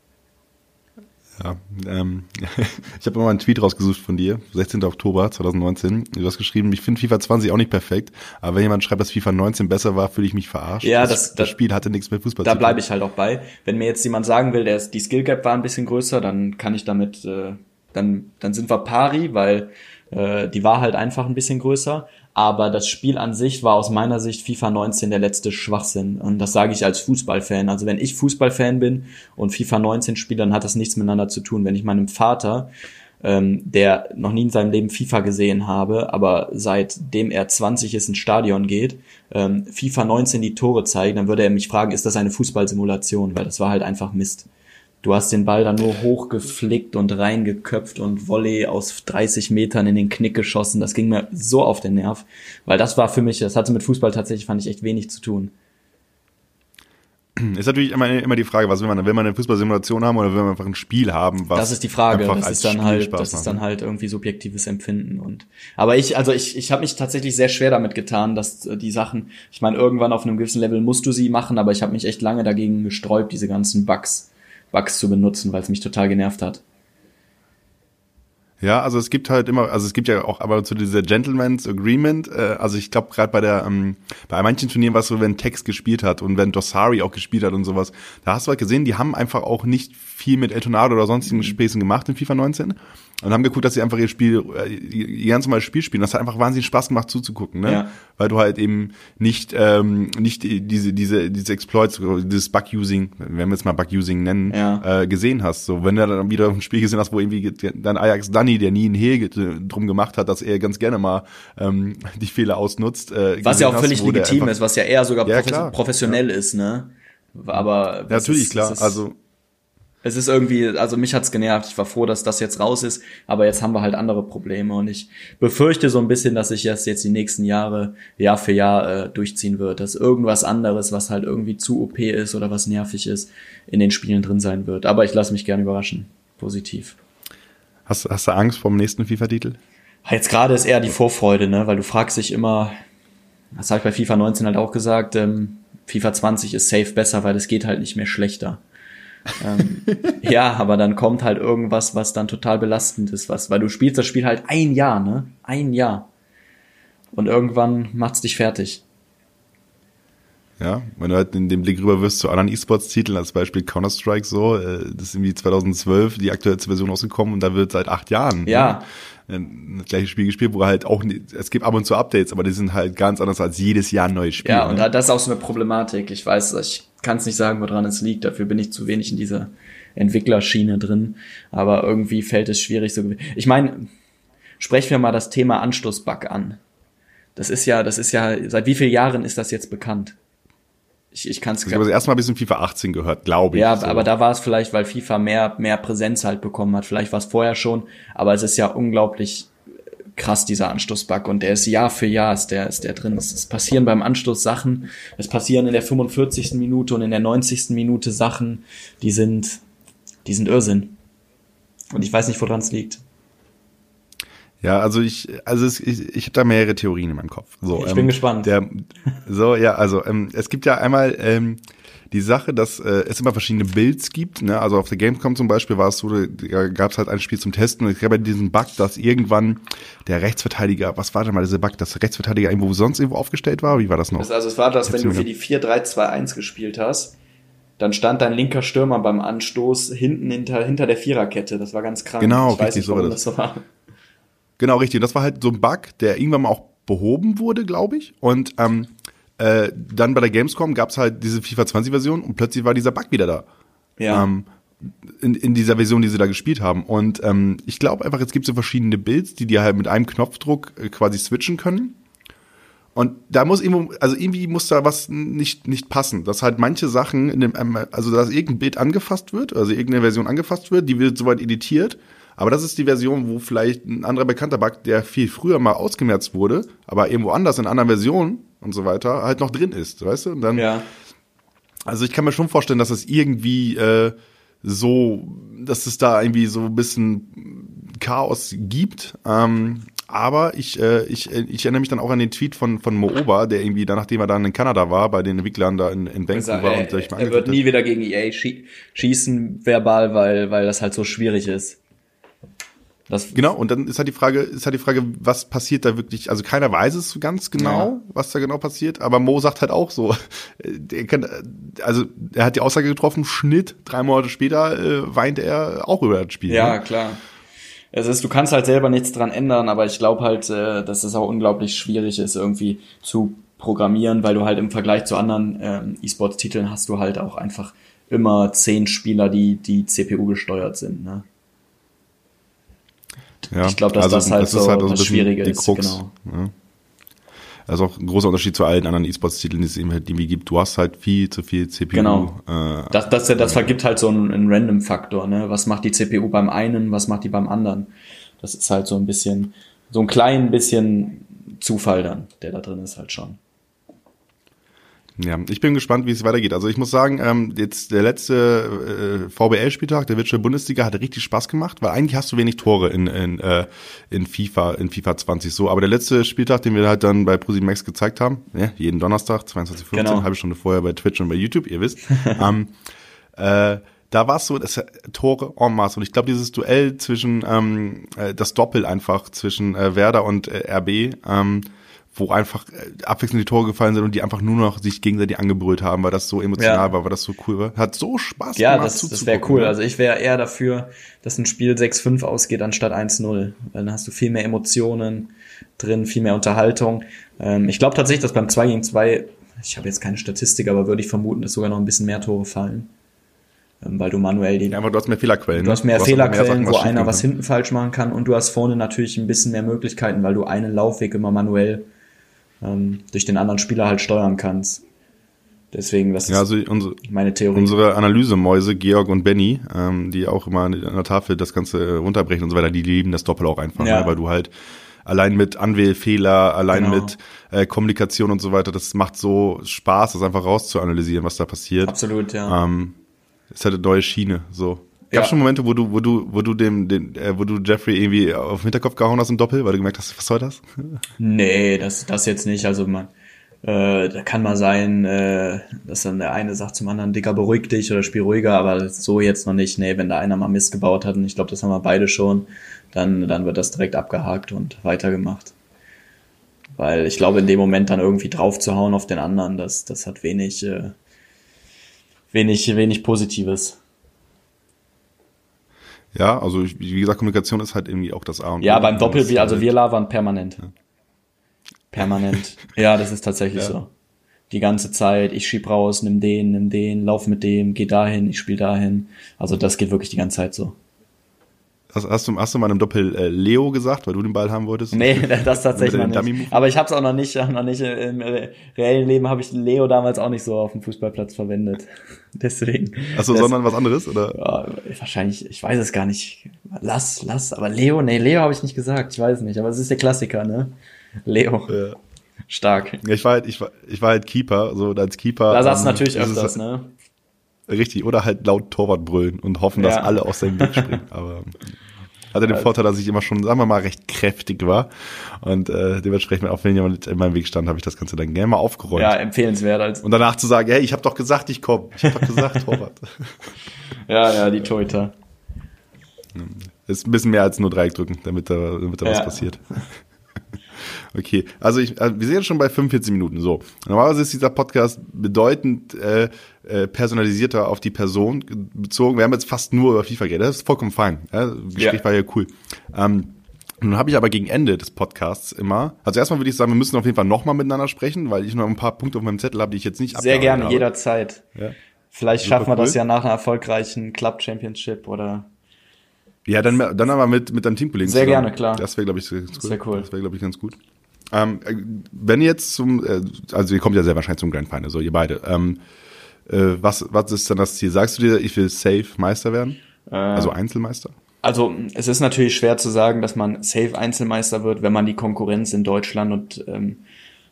Ja, ähm, [laughs] ich habe mal einen Tweet rausgesucht von dir, 16. Oktober 2019. Du hast geschrieben, ich finde FIFA 20 auch nicht perfekt, aber wenn jemand schreibt, dass FIFA 19 besser war, fühle ich mich verarscht. Ja, das, das, das Spiel hatte nichts mit Fußball zu tun. Da bleibe ich halt auch bei. Wenn mir jetzt jemand sagen will, der ist, die Skill Gap war ein bisschen größer, dann kann ich damit, äh, dann, dann sind wir pari, weil äh, die war halt einfach ein bisschen größer. Aber das Spiel an sich war aus meiner Sicht FIFA 19 der letzte Schwachsinn. Und das sage ich als Fußballfan. Also wenn ich Fußballfan bin und FIFA 19 spiele, dann hat das nichts miteinander zu tun. Wenn ich meinem Vater, ähm, der noch nie in seinem Leben FIFA gesehen habe, aber seitdem er 20 ist ins Stadion geht, ähm, FIFA 19 die Tore zeigt, dann würde er mich fragen, ist das eine Fußballsimulation? Weil das war halt einfach Mist. Du hast den Ball dann nur hochgeflickt und reingeköpft und Volley aus 30 Metern in den Knick geschossen. Das ging mir so auf den Nerv, weil das war für mich, das hatte mit Fußball tatsächlich, fand ich echt wenig zu tun. Ist natürlich immer, immer die Frage, was will man? Will man eine Fußballsimulation haben oder will man einfach ein Spiel haben? Was das ist die Frage. Das ist dann halt, Spaß das ist dann halt irgendwie subjektives Empfinden und. Aber ich, also ich, ich habe mich tatsächlich sehr schwer damit getan, dass äh, die Sachen. Ich meine, irgendwann auf einem gewissen Level musst du sie machen, aber ich habe mich echt lange dagegen gesträubt, diese ganzen Bugs Bugs zu benutzen, weil es mich total genervt hat. Ja, also es gibt halt immer, also es gibt ja auch aber zu dieser Gentleman's Agreement, äh, also ich glaube gerade bei der, ähm, bei manchen Turnieren war es so, wenn Tex gespielt hat und wenn Dossari auch gespielt hat und sowas, da hast du halt gesehen, die haben einfach auch nicht viel mit El Tornado oder sonstigen. Späßen gemacht in FIFA 19 und haben geguckt, dass sie einfach ihr Spiel, äh, ihr ganz normales Spiel spielen. Das hat einfach wahnsinnig Spaß gemacht zuzugucken, ne? Ja. Weil du halt eben nicht, ähm, nicht diese, diese, diese Exploits, dieses Bug-Using, wenn wir es mal Bug-Using nennen, ja. äh, gesehen hast. So, wenn du dann wieder ein Spiel gesehen hast, wo irgendwie dann Ajax Danny, der nie ein Hehl drum gemacht hat, dass er ganz gerne mal ähm, [laughs] die Fehler ausnutzt. Äh, was ja auch völlig legitim ist, was ja eher sogar ja, professionell ist, ne? Aber natürlich ist, klar. Also es ist irgendwie, also mich hat's genervt. Ich war froh, dass das jetzt raus ist, aber jetzt haben wir halt andere Probleme und ich befürchte so ein bisschen, dass sich das jetzt die nächsten Jahre Jahr für Jahr äh, durchziehen wird, dass irgendwas anderes, was halt irgendwie zu OP ist oder was nervig ist, in den Spielen drin sein wird. Aber ich lasse mich gerne überraschen. Positiv. Hast, hast du Angst vor dem nächsten FIFA-Titel? Jetzt gerade ist eher die Vorfreude, ne, weil du fragst dich immer, das habe ich bei FIFA 19 halt auch gesagt, ähm, FIFA 20 ist safe besser, weil es geht halt nicht mehr schlechter ähm, [laughs] ja, aber dann kommt halt irgendwas, was dann total belastend ist, was, weil du spielst das Spiel halt ein Jahr, ne? Ein Jahr. Und irgendwann macht's dich fertig. Ja, wenn du halt in den Blick rüber wirst zu anderen E-Sports-Titeln, als Beispiel Counter-Strike so, äh, das ist irgendwie 2012 die aktuelle Version rausgekommen und da wird seit acht Jahren ja. Ne, das gleiche Spiel gespielt, wo halt auch, es gibt ab und zu Updates, aber die sind halt ganz anders als jedes Jahr ein neues Spiel. Ja, und ne? das ist auch so eine Problematik. Ich weiß, ich kann es nicht sagen, woran es liegt. Dafür bin ich zu wenig in dieser Entwicklerschiene drin. Aber irgendwie fällt es schwierig so. Ich meine, sprechen wir mal das Thema Anstoßbug an. Das ist ja, das ist ja, seit wie vielen Jahren ist das jetzt bekannt? Ich, ich kann es. Ich habe das erste Mal bis in FIFA 18 gehört, glaube ich. Ja, so. aber da war es vielleicht, weil FIFA mehr mehr Präsenz halt bekommen hat. Vielleicht war es vorher schon, aber es ist ja unglaublich krass, dieser Anstoßbug. Und der ist Jahr für Jahr ist der, ist der drin. Es, es passieren beim Anstoß Sachen. Es passieren in der 45. Minute und in der 90. Minute Sachen, die sind, die sind Irrsinn. Und ich weiß nicht, woran es liegt. Ja, also ich, also es, ich, ich habe da mehrere Theorien in meinem Kopf. So, ich ähm, bin gespannt. Der, so, ja, also ähm, es gibt ja einmal ähm, die Sache, dass äh, es immer verschiedene Builds gibt. Ne? Also auf der Gamescom zum Beispiel war es so, da gab es halt ein Spiel zum Testen und es gab ja diesen Bug, dass irgendwann der Rechtsverteidiger, was war denn mal dieser Bug, dass der Rechtsverteidiger irgendwo sonst irgendwo aufgestellt war? Wie war das noch? Das, also es war das, wenn du für die 4-3-2-1 gespielt hast, dann stand dein linker Stürmer beim Anstoß hinten hinter, hinter der Viererkette. Das war ganz krank. Genau, ich richtig, nicht, so war das. das so war. Genau, richtig. Das war halt so ein Bug, der irgendwann mal auch behoben wurde, glaube ich. Und ähm, äh, dann bei der Gamescom gab es halt diese FIFA 20 Version und plötzlich war dieser Bug wieder da. Ja. Ähm, in, in dieser Version, die sie da gespielt haben. Und ähm, ich glaube einfach, es gibt so verschiedene Builds, die dir halt mit einem Knopfdruck äh, quasi switchen können. Und da muss irgendwo, also irgendwie muss da was nicht, nicht passen. Dass halt manche Sachen in dem, also dass irgendein Bild angefasst wird, also irgendeine Version angefasst wird, die wird soweit editiert. Aber das ist die Version, wo vielleicht ein anderer bekannter Bug, der viel früher mal ausgemerzt wurde, aber irgendwo anders in anderen Versionen und so weiter, halt noch drin ist, weißt du? Und dann, Ja. also ich kann mir schon vorstellen, dass es irgendwie äh, so, dass es da irgendwie so ein bisschen Chaos gibt. Ähm, aber ich, äh, ich, äh, ich erinnere mich dann auch an den Tweet von, von Mooba, der irgendwie dann, nachdem er dann in Kanada war, bei den Entwicklern da in, in Also, Vancouver er, und mal er wird nie wieder gegen EA schie schießen verbal, weil, weil das halt so schwierig ist. Das, Genau, und dann ist halt die Frage, ist halt die Frage, was passiert da wirklich? Also keiner weiß es ganz genau, was da genau passiert, aber Mo sagt halt auch so, [laughs] der kann, also er hat die Aussage getroffen, Schnitt, drei Monate später äh, weint er auch über das Spiel. Ja, ne? klar. Es ist, du kannst halt selber nichts dran ändern, aber ich glaube halt, äh, dass es auch unglaublich schwierig ist, irgendwie zu programmieren, weil du halt im Vergleich zu anderen ähm, E-Sports-Titeln hast du halt auch einfach immer zehn Spieler, die, die CPU gesteuert sind. Ne? Ja, Ich glaub, dass das halt so das bisschen Schwierige die ist, Krux, genau. Ja. Also auch ein großer Unterschied zu allen anderen E-Sports-Titeln, die es eben halt irgendwie gibt. Du hast halt viel zu viel CPU. Genau. Äh, Das, das, das vergibt halt so einen, einen Random-Faktor. Ne? Was macht die CPU beim einen, was macht die beim anderen? Das ist halt so ein bisschen, so ein klein bisschen Zufall dann, der da drin ist halt schon. Ja, ich bin gespannt, wie es weitergeht. Also ich muss sagen, ähm, jetzt der letzte äh, VBL-Spieltag der Virtual Bundesliga hat richtig Spaß gemacht, weil eigentlich hast du wenig Tore in, in, äh, in FIFA in FIFA 20 so. Aber der letzte Spieltag, den wir halt dann bei ProSimax gezeigt haben, ja, jeden Donnerstag 22:15, Genau. halbe Stunde vorher bei Twitch und bei YouTube, ihr wisst. [laughs] ähm, äh, da war es so, dass Tore en masse. Und ich glaube, dieses Duell zwischen ähm, äh, das Doppel einfach zwischen äh, Werder und äh, RB, ähm, wo einfach äh, abwechselnd die Tore gefallen sind und die einfach nur noch sich gegenseitig angebrüllt haben, weil das so emotional Ja. war, weil das so cool war. Hat so Spaß Ja, gemacht das, das zuzugucken, wäre cool. ne? Also ich wäre eher dafür, dass ein Spiel 6-5 ausgeht anstatt 1-0. Weil dann hast du viel mehr Emotionen drin, viel mehr Unterhaltung. Ähm, ich glaube tatsächlich, dass beim 2 gegen 2, ich habe jetzt keine Statistik, aber würde ich vermuten, dass sogar noch ein bisschen mehr Tore fallen. Ähm, weil du manuell die Ja, aber du hast mehr Fehlerquellen. Du hast mehr auch Fehlerquellen, Sachen, wo einer was hinten falsch machen kann und du hast vorne natürlich ein bisschen mehr Möglichkeiten, weil du einen Laufweg immer manuell ähm, durch den anderen Spieler halt steuern kannst. Deswegen, das Ja, ist also unsere, meine Theorie. unsere Analysemäuse, Georg und Benny, ähm, die auch immer an der Tafel das Ganze runterbrechen und so weiter, die lieben das Doppel auch einfach, Ja. ne? weil du halt allein mit Anwählfehler, allein Genau. mit äh, Kommunikation und so weiter, das macht so Spaß, das einfach rauszuanalysieren, was da passiert. Absolut, ja. Ähm, ist halt eine neue Schiene, so. Gab Ja. schon Momente, wo du, wo du, wo du dem, den, äh, wo du Jeffrey irgendwie auf den Hinterkopf gehauen hast im Doppel, weil du gemerkt hast, was soll das? Nee, das, das jetzt nicht. Also man, äh, da kann mal sein, äh, dass dann der eine sagt zum anderen, Dicker, beruhig dich oder spiel ruhiger, aber so jetzt noch nicht. Nee, wenn da einer mal Mist gebaut hat, und ich glaube, das haben wir beide schon, dann, dann wird das direkt abgehakt und weitergemacht. Weil ich glaube, in dem Moment dann irgendwie drauf zu hauen auf den anderen, das, das hat wenig, äh, wenig, wenig Positives. Ja, also ich, wie gesagt, Kommunikation ist halt irgendwie auch das A und Ja, O. beim Doppel, wir, also wir labern permanent. Permanent. [laughs] Ja, das ist tatsächlich Ja. so. Die ganze Zeit, ich schieb raus, nimm den, nimm den, lauf mit dem, geh dahin, ich spiel dahin. Also das geht wirklich die ganze Zeit so. Hast, hast, du, hast du mal im Doppel äh, Leo gesagt, weil du den Ball haben wolltest? Nee, [laughs] das tatsächlich noch nicht. Aber ich habe es auch noch nicht, [laughs] noch nicht im äh, reellen Leben habe ich Leo damals auch nicht so auf dem Fußballplatz verwendet. [laughs] Deswegen. Achso, sondern was anderes, oder? Ja, wahrscheinlich, ich weiß es gar nicht. Lass, lass, aber Leo, nee, Leo habe ich nicht gesagt, ich weiß nicht, aber es ist der Klassiker, ne? Leo, Ja. stark. Ich war halt, ich war, ich war halt Keeper, so als Keeper. Da du ähm, natürlich öfters, ne? Richtig, oder halt laut Torwart brüllen und hoffen, dass Ja. alle aus seinem Weg springen. Aber hatte den Also- Vorteil, dass ich immer schon, sagen wir mal, recht kräftig war. Und äh, dementsprechend, auch wenn jemand in meinem Weg stand, habe ich das Ganze dann gerne mal aufgeräumt. Ja, empfehlenswert als. Und danach zu sagen, hey, ich habe doch gesagt, ich komme. Ich habe doch gesagt, [laughs] Torwart. Ja, ja, die Torhüter. Ist ein bisschen mehr als nur Dreieck drücken, damit da, damit da was Ja. passiert. Okay, also ich, also wir sind jetzt schon bei 45 Minuten. So, normalerweise ist dieser Podcast bedeutend äh, äh, personalisierter auf die Person bezogen. Wir haben jetzt fast nur über FIFA geredet. Das ist vollkommen fein. Ja, das Gespräch Ja. war ja cool. Ähm, nun habe ich aber gegen Ende des Podcasts immer, also erstmal würde ich sagen, wir müssen auf jeden Fall nochmal miteinander sprechen, weil ich noch ein paar Punkte auf meinem Zettel habe, die ich jetzt nicht Sehr gerne, habe. jederzeit. Ja. Vielleicht Super schaffen wir das cool. ja nach einer erfolgreichen Club Championship oder. Ja, dann, dann aber mit, mit deinem Teamkollegen Sehr zusammen. gerne, klar. Das wäre, glaube ich, ganz Das wär cool. Das wäre, glaube ich, ganz gut. Ähm, wenn jetzt zum, äh, also ihr kommt ja sehr wahrscheinlich zum Grand Final, so ihr beide. Ähm, äh, was, was ist dann das Ziel? Sagst du dir, ich will safe Meister werden? Äh, also Einzelmeister? Also es ist natürlich schwer zu sagen, dass man safe Einzelmeister wird, wenn man die Konkurrenz in Deutschland und ähm,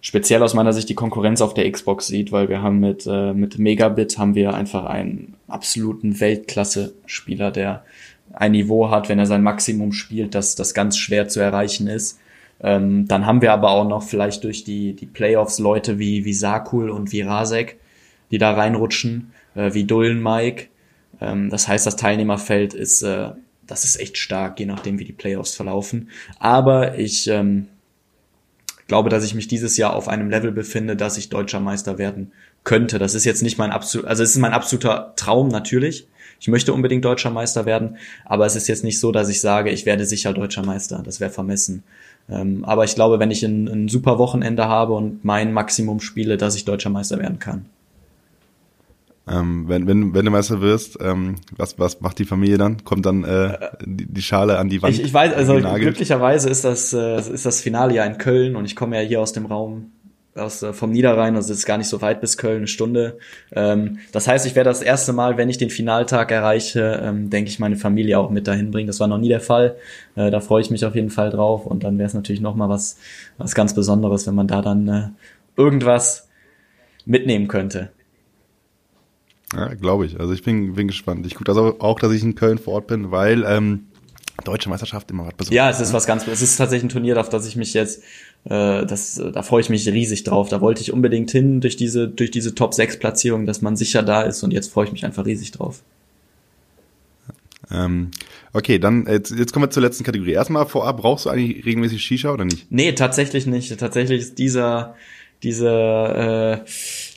speziell aus meiner Sicht die Konkurrenz auf der Xbox sieht, weil wir haben mit, äh, mit Megabit haben wir einfach einen absoluten Weltklasse-Spieler, der ein Niveau hat, wenn er sein Maximum spielt, dass das ganz schwer zu erreichen ist. Ähm, dann haben wir aber auch noch vielleicht durch die, die Playoffs Leute wie, wie Sakul und wie Rasek, die da reinrutschen, äh, wie Dullen Mike. Ähm, das heißt, das Teilnehmerfeld ist, äh, das ist echt stark, je nachdem, wie die Playoffs verlaufen. Aber ich ähm, glaube, dass ich mich dieses Jahr auf einem Level befinde, dass ich deutscher Meister werden könnte. Das ist jetzt nicht mein absolut, also es ist mein absoluter Traum natürlich. Ich möchte unbedingt deutscher Meister werden, aber es ist jetzt nicht so, dass ich sage, ich werde sicher deutscher Meister. Das wäre vermessen. Ähm, aber ich glaube, wenn ich ein, ein super Wochenende habe und mein Maximum spiele, dass ich deutscher Meister werden kann. Ähm, wenn, wenn, wenn du Meister wirst, ähm, was, was macht die Familie dann? Kommt dann äh, die, die Schale an die Wand? Ich, ich weiß, also glücklicherweise ist das, äh, ist das Finale ja in Köln und ich komme ja hier aus dem Raum aus, äh, vom Niederrhein, also ist gar nicht so weit bis Köln, eine Stunde. Ähm, das heißt, ich werde das erste Mal, wenn ich den Finaltag erreiche, ähm, denke ich, meine Familie auch mit dahin bringen. Das war noch nie der Fall. Äh, da freue ich mich auf jeden Fall drauf und dann wäre es natürlich nochmal was, was ganz Besonderes, wenn man da dann äh, irgendwas mitnehmen könnte. Ja, glaube ich. Also ich bin, bin gespannt. Ich gucke also auch, dass ich in Köln vor Ort bin, weil ähm, deutsche Meisterschaft immer was Besonderes. Ja, es ist ne? was ganz, es ist tatsächlich ein Turnier, auf das ich mich jetzt, äh, das, da freue ich mich riesig drauf. Da wollte ich unbedingt hin durch diese, durch diese Top 6 Platzierung, dass man sicher da ist und jetzt freue ich mich einfach riesig drauf. Ähm, okay, dann jetzt, jetzt kommen wir zur letzten Kategorie. Erstmal vorab, brauchst du eigentlich regelmäßig Shisha oder nicht? Nee, tatsächlich nicht. Tatsächlich ist dieser, diese, äh,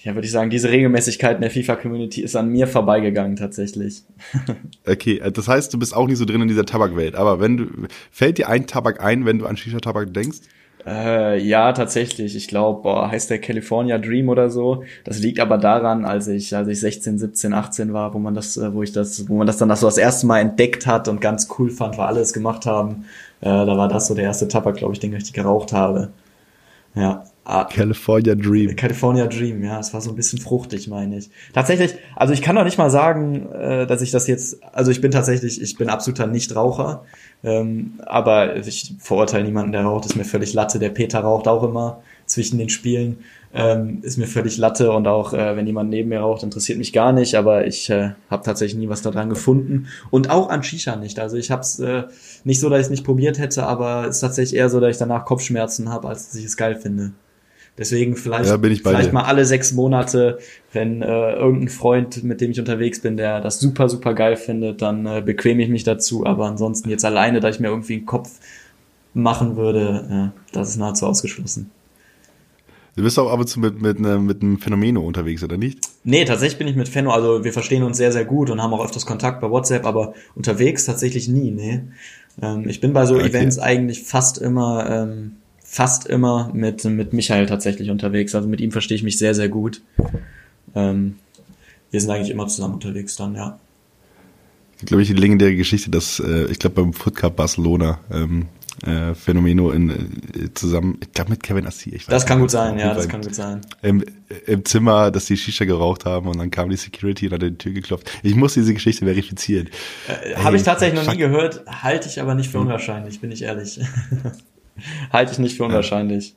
ja, würde ich sagen, diese Regelmäßigkeit in der FIFA-Community ist an mir vorbeigegangen tatsächlich. [laughs] okay, äh, das heißt, du bist auch nicht so drin in dieser Tabakwelt. Aber wenn du, fällt dir ein Tabak ein, wenn du an Shisha-Tabak denkst? Äh, ja, tatsächlich. Ich glaube, heißt der California Dream oder so. Das liegt aber daran, als ich, als ich 16, 17, 18 war, wo man das, äh, wo ich das, wo man das dann das so das erste Mal entdeckt hat und ganz cool fand, weil alle es gemacht haben. Äh, da war das so der erste Tabak, glaube ich, den ich geraucht habe. Ja. Ah, California Dream. California Dream, ja, es war so ein bisschen fruchtig, meine ich. Tatsächlich, also ich kann doch nicht mal sagen, äh, dass ich das jetzt, also ich bin tatsächlich, ich bin absoluter Nichtraucher, ähm, aber ich verurteile niemanden, der raucht, ist mir völlig Latte. Der Peter raucht auch immer zwischen den Spielen, ähm, ist mir völlig Latte und auch äh, wenn jemand neben mir raucht, interessiert mich gar nicht, aber ich äh, habe tatsächlich nie was daran gefunden und auch an Shisha nicht. Also ich habe es äh, nicht so, dass ich es nicht probiert hätte, aber es ist tatsächlich eher so, dass ich danach Kopfschmerzen habe, als dass ich es geil finde. Deswegen vielleicht, ja, vielleicht mal alle sechs Monate, wenn äh, irgendein Freund, mit dem ich unterwegs bin, der das super, super geil findet, dann äh, bequeme ich mich dazu. Aber ansonsten jetzt alleine, da ich mir irgendwie einen Kopf machen würde, ja, das ist nahezu ausgeschlossen. Du bist auch ab und zu mit, mit, ne, mit einem Phänomeno unterwegs, oder nicht? Nee, tatsächlich bin ich mit Phäno, also wir verstehen uns sehr, sehr gut und haben auch öfters Kontakt bei WhatsApp, aber unterwegs tatsächlich nie, nee. Ähm, ich bin bei so okay. Events eigentlich fast immer ähm, fast immer mit, mit Michael tatsächlich unterwegs. Also mit ihm verstehe ich mich sehr, sehr gut. Ähm, wir sind eigentlich immer zusammen unterwegs dann, ja. Glaube ich, die legendäre Geschichte, dass äh, ich glaube beim Foot Cup Barcelona ähm, äh, Phänomeno in, äh, zusammen, ich glaube mit Kevin Assi. Ich weiß das kann gut sein, ja, das kann gut sein. Im, Im Zimmer, dass die Shisha geraucht haben und dann kam die Security und hat die Tür geklopft. Ich muss diese Geschichte verifizieren. Äh, Habe ich tatsächlich noch nie gehört, halte ich aber nicht für unwahrscheinlich, bin ich ehrlich. [laughs] [laughs] Halte ich nicht für unwahrscheinlich.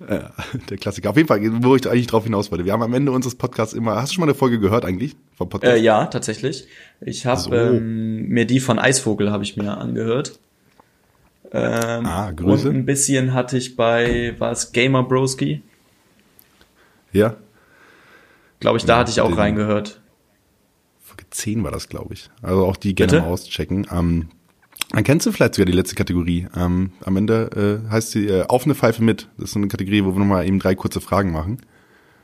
Ja, [laughs] der Klassiker. Auf jeden Fall, wo ich eigentlich drauf hinaus wollte. Wir haben am Ende unseres Podcasts immer. Hast du schon mal eine Folge gehört eigentlich vom Podcast? Äh, ja, tatsächlich. Ich habe so. ähm, mir die von Eisvogel habe ich mir angehört. Ähm, ah, Grüße. Und ein bisschen hatte ich bei was Gamer Broski. Ja. Glaube ich, da ja, hatte ich auch reingehört. Folge 10 war das, glaube ich. Also auch die gerne Bitte? mal auschecken. Ähm, dann kennst du vielleicht sogar die letzte Kategorie. Ähm, am Ende äh, heißt sie äh, auf eine Pfeife mit. Das ist so eine Kategorie, wo wir nochmal eben drei kurze Fragen machen.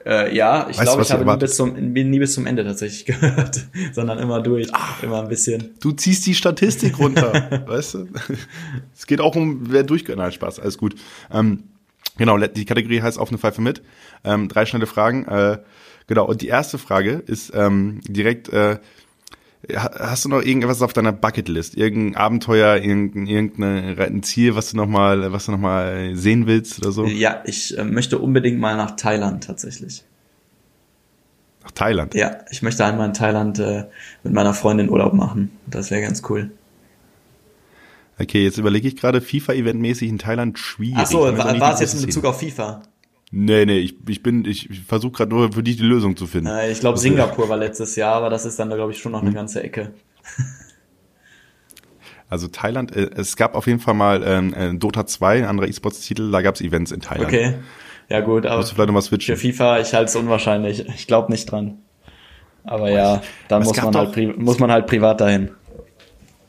Äh, ja, ich glaube, ich habe nie bis, zum, nie bis zum Ende tatsächlich [laughs] gehört, sondern immer durch, Ach, immer ein bisschen. Du ziehst die Statistik runter, [laughs] weißt du? [laughs] Es geht auch um, wer durchgehört. Nein, Spaß, alles gut. Ähm, genau, die Kategorie heißt auf eine Pfeife mit. Ähm, drei schnelle Fragen. Äh, genau, und die erste Frage ist ähm, direkt, äh, Hast du noch irgendwas auf deiner Bucketlist? Irgendein Abenteuer, irgendein, irgendein Ziel, was du noch mal, was du noch mal sehen willst oder so? Ja, ich äh, möchte unbedingt mal nach Thailand tatsächlich. Nach Thailand? Ja, ich möchte einmal in Thailand äh, mit meiner Freundin Urlaub machen. Das wäre ganz cool. Okay, jetzt überlege ich gerade FIFA-Event-mäßig in Thailand schwierig. Ach so, war, war es jetzt in Bezug auf FIFA? Nee, nee, ich, ich bin, ich, ich versuche gerade nur für dich die Lösung zu finden. Äh, ich glaube, Singapur war letztes Jahr, aber das ist dann, glaube ich, schon noch eine hm. ganze Ecke. [laughs] Also Thailand, äh, es gab auf jeden Fall mal ähm, äh, Dota 2, ein anderer E-Sports-Titel, da gab es Events in Thailand. Okay. Ja gut, aber Musst du vielleicht nochmal switchen. für FIFA, ich halte es unwahrscheinlich. Ich glaube nicht dran. Aber ja, da muss man, halt, muss man halt privat dahin.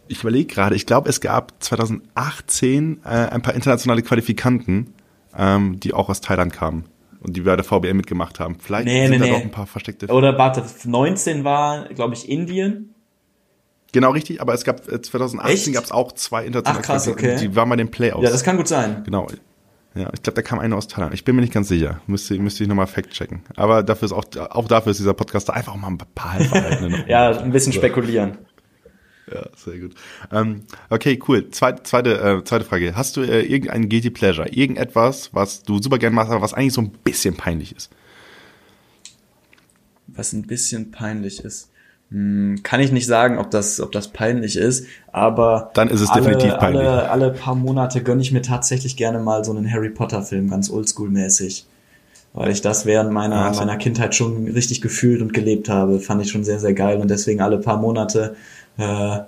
Ich überlege gerade, ich glaube, es gab 2018 äh, ein paar internationale Qualifikanten ähm, die auch aus Thailand kamen und die bei der VBL mitgemacht haben. Vielleicht nee, sind nee, da nee. ein paar versteckte. Oder warte, 19 war, glaube ich, Indien. Genau richtig, aber es gab 2018 gab es auch zwei internationale Ach, krass, okay. Die waren bei den Playoffs. Ja, das kann gut sein. Genau. Ja, ich glaube, da kam einer aus Thailand. Ich bin mir nicht ganz sicher. Müsste, müsste ich nochmal fact checken. Aber dafür ist auch, auch dafür ist dieser Podcast da einfach mal ein paar Halbwahrheiten. [laughs] ja, ein bisschen spekulieren. Ja, sehr gut. Ähm, okay, cool. Zweit, zweite, äh, zweite Frage. Hast du äh, irgendein Guilty Pleasure? Irgendetwas, was du super gerne machst, aber was eigentlich so ein bisschen peinlich ist? Was ein bisschen peinlich ist. Hm, kann ich nicht sagen, ob das, ob das peinlich ist, aber dann ist es alle, definitiv peinlich. Alle, alle paar Monate gönne ich mir tatsächlich gerne mal so einen Harry Potter Film, ganz oldschool-mäßig. Weil ich das während meiner, also. meiner Kindheit schon richtig gefühlt und gelebt habe. Fand ich schon sehr, sehr geil und deswegen alle paar Monate äh,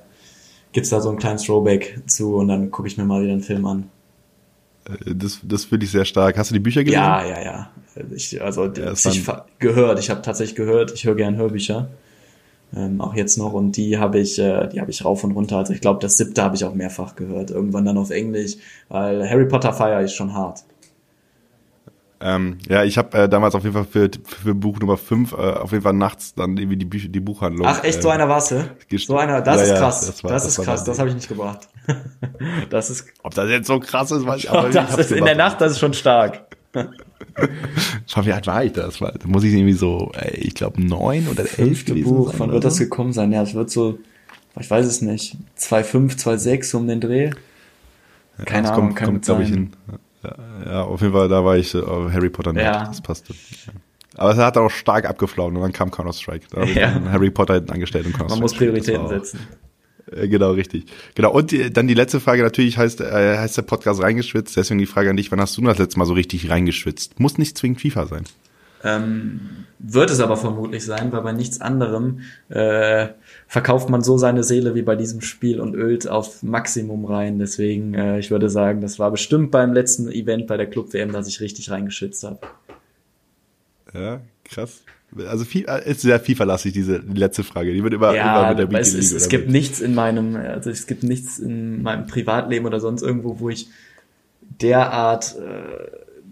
gibt's da so einen kleinen Throwback zu und dann gucke ich mir mal wieder einen Film an. Äh, das, das finde ich sehr stark. Hast du die Bücher gelesen? Ja, ja, ja. Ich, also ja, ich gehört. Ich habe tatsächlich gehört. Ich höre gern Hörbücher, ähm, auch jetzt noch. Und die habe ich, äh, die habe ich rauf und runter. Also ich glaube, das siebte habe ich auch mehrfach gehört. Irgendwann dann auf Englisch, weil Harry Potter feier ist schon hart. Ähm, ja, ich habe äh, damals auf jeden Fall für, für Buch Nummer 5 äh, auf jeden Fall nachts dann irgendwie die, Bücher, die Buchhandlung. Ach echt, so einer war's, du? So einer, das ja, ist krass. Ja, das, war, das, das ist krass, das habe ich nicht gebracht. [laughs] das ist. Ob das jetzt so krass ist, weiß ich aber nicht. Das ist in der Nacht, das ist schon stark. [laughs] Schau, wie alt war ich das? Da muss ich irgendwie so, ey, ich glaube neun oder elf gewesen Buch, sein. Wann wird das gekommen sein? Ja, es wird so, ich weiß es nicht, 2,5, 2,6 um den Dreh. Keine ja, Ahnung, kommt, kann kommt, glaube ich, hin. Ja, auf jeden Fall, da war ich äh, Harry Potter nicht. Ja. Das passte. Aber es hat auch stark abgeflogen und dann kam Counter-Strike. Da ja. Harry Potter hinten angestellt und Counter-Strike. Man muss Prioritäten setzen. Äh, genau, richtig. Genau. Und die, dann die letzte Frage natürlich heißt, äh, heißt der Podcast reingeschwitzt. Deswegen die Frage an dich, wann hast du das letzte Mal so richtig reingeschwitzt? Muss nicht zwingend FIFA sein. Ähm, wird es aber vermutlich sein, weil bei nichts anderem äh, verkauft man so seine Seele wie bei diesem Spiel und ölt auf Maximum rein. Deswegen, äh, ich würde sagen, das war bestimmt beim letzten Event bei der Club WM, dass ich richtig reingeschützt habe. Ja, krass. Also FIFA, ist sehr FIFA-lastig, diese letzte Frage. Die wird immer, ja, immer mit der Weekly es, es, es gibt nichts in meinem, also es gibt nichts in meinem Privatleben oder sonst irgendwo, wo ich derart äh,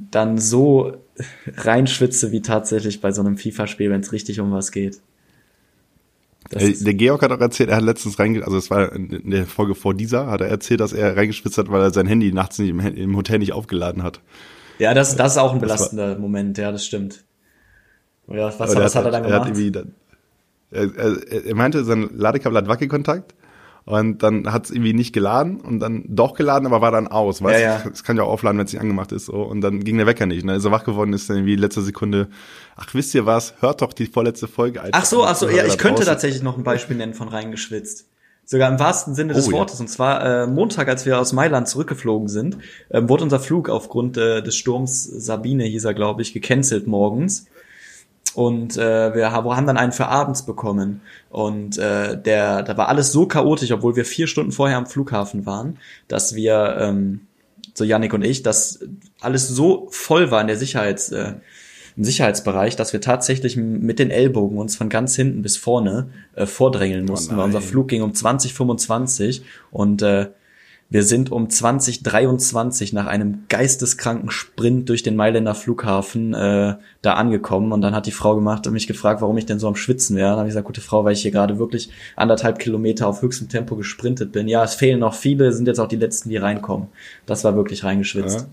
dann so reinschwitze wie tatsächlich bei so einem FIFA-Spiel, wenn es richtig um was geht. Äh, der Georg hat auch erzählt, er hat letztens reingeschwitzt, also es war in der Folge vor dieser, hat er erzählt, dass er reingeschwitzt hat, weil er sein Handy nachts nicht im, im Hotel nicht aufgeladen hat. Ja, das, das ist auch ein belastender Moment, ja, das stimmt. Ja, was, was hat, er dann gemacht? Er, er, er, meinte, sein Ladekabel hat Wackelkontakt und dann hat es irgendwie nicht geladen und dann doch geladen, aber war dann aus. Weißt ja, ja. Es kann ja auch aufladen, wenn es nicht angemacht ist. So. Und dann ging der Wecker nicht. Dann ist er wach geworden, ist dann irgendwie letzte Sekunde, ach wisst ihr was, hört doch die vorletzte Folge. Ach so, ach so, ja, ich könnte tatsächlich noch ein Beispiel nennen von reingeschwitzt. Sogar im wahrsten Sinne des oh, Wortes. Ja. Und zwar äh, Montag, als wir aus Mailand zurückgeflogen sind, äh, wurde unser Flug aufgrund äh, des Sturms Sabine, hieß er, glaube ich, gecancelt morgens. Und äh, wir haben dann einen für abends bekommen. Und äh, der, da war alles so chaotisch, obwohl wir vier Stunden vorher am Flughafen waren, dass wir, ähm, so Yannick und ich, dass alles so voll war in der Sicherheits, äh, im Sicherheitsbereich, dass wir tatsächlich mit den Ellbogen uns von ganz hinten bis vorne äh, vordrängeln oh mussten, oh weil unser Flug ging um 2025 und äh, wir sind um 2023 nach einem geisteskranken Sprint durch den Mailänder Flughafen äh, da angekommen und dann hat die Frau gemacht und mich gefragt, warum ich denn so am Schwitzen wäre. Dann habe ich gesagt, gute Frau, weil ich hier gerade wirklich anderthalb Kilometer auf höchstem Tempo gesprintet bin. Ja, es fehlen noch viele, sind jetzt auch die letzten, die reinkommen. Das war wirklich reingeschwitzt.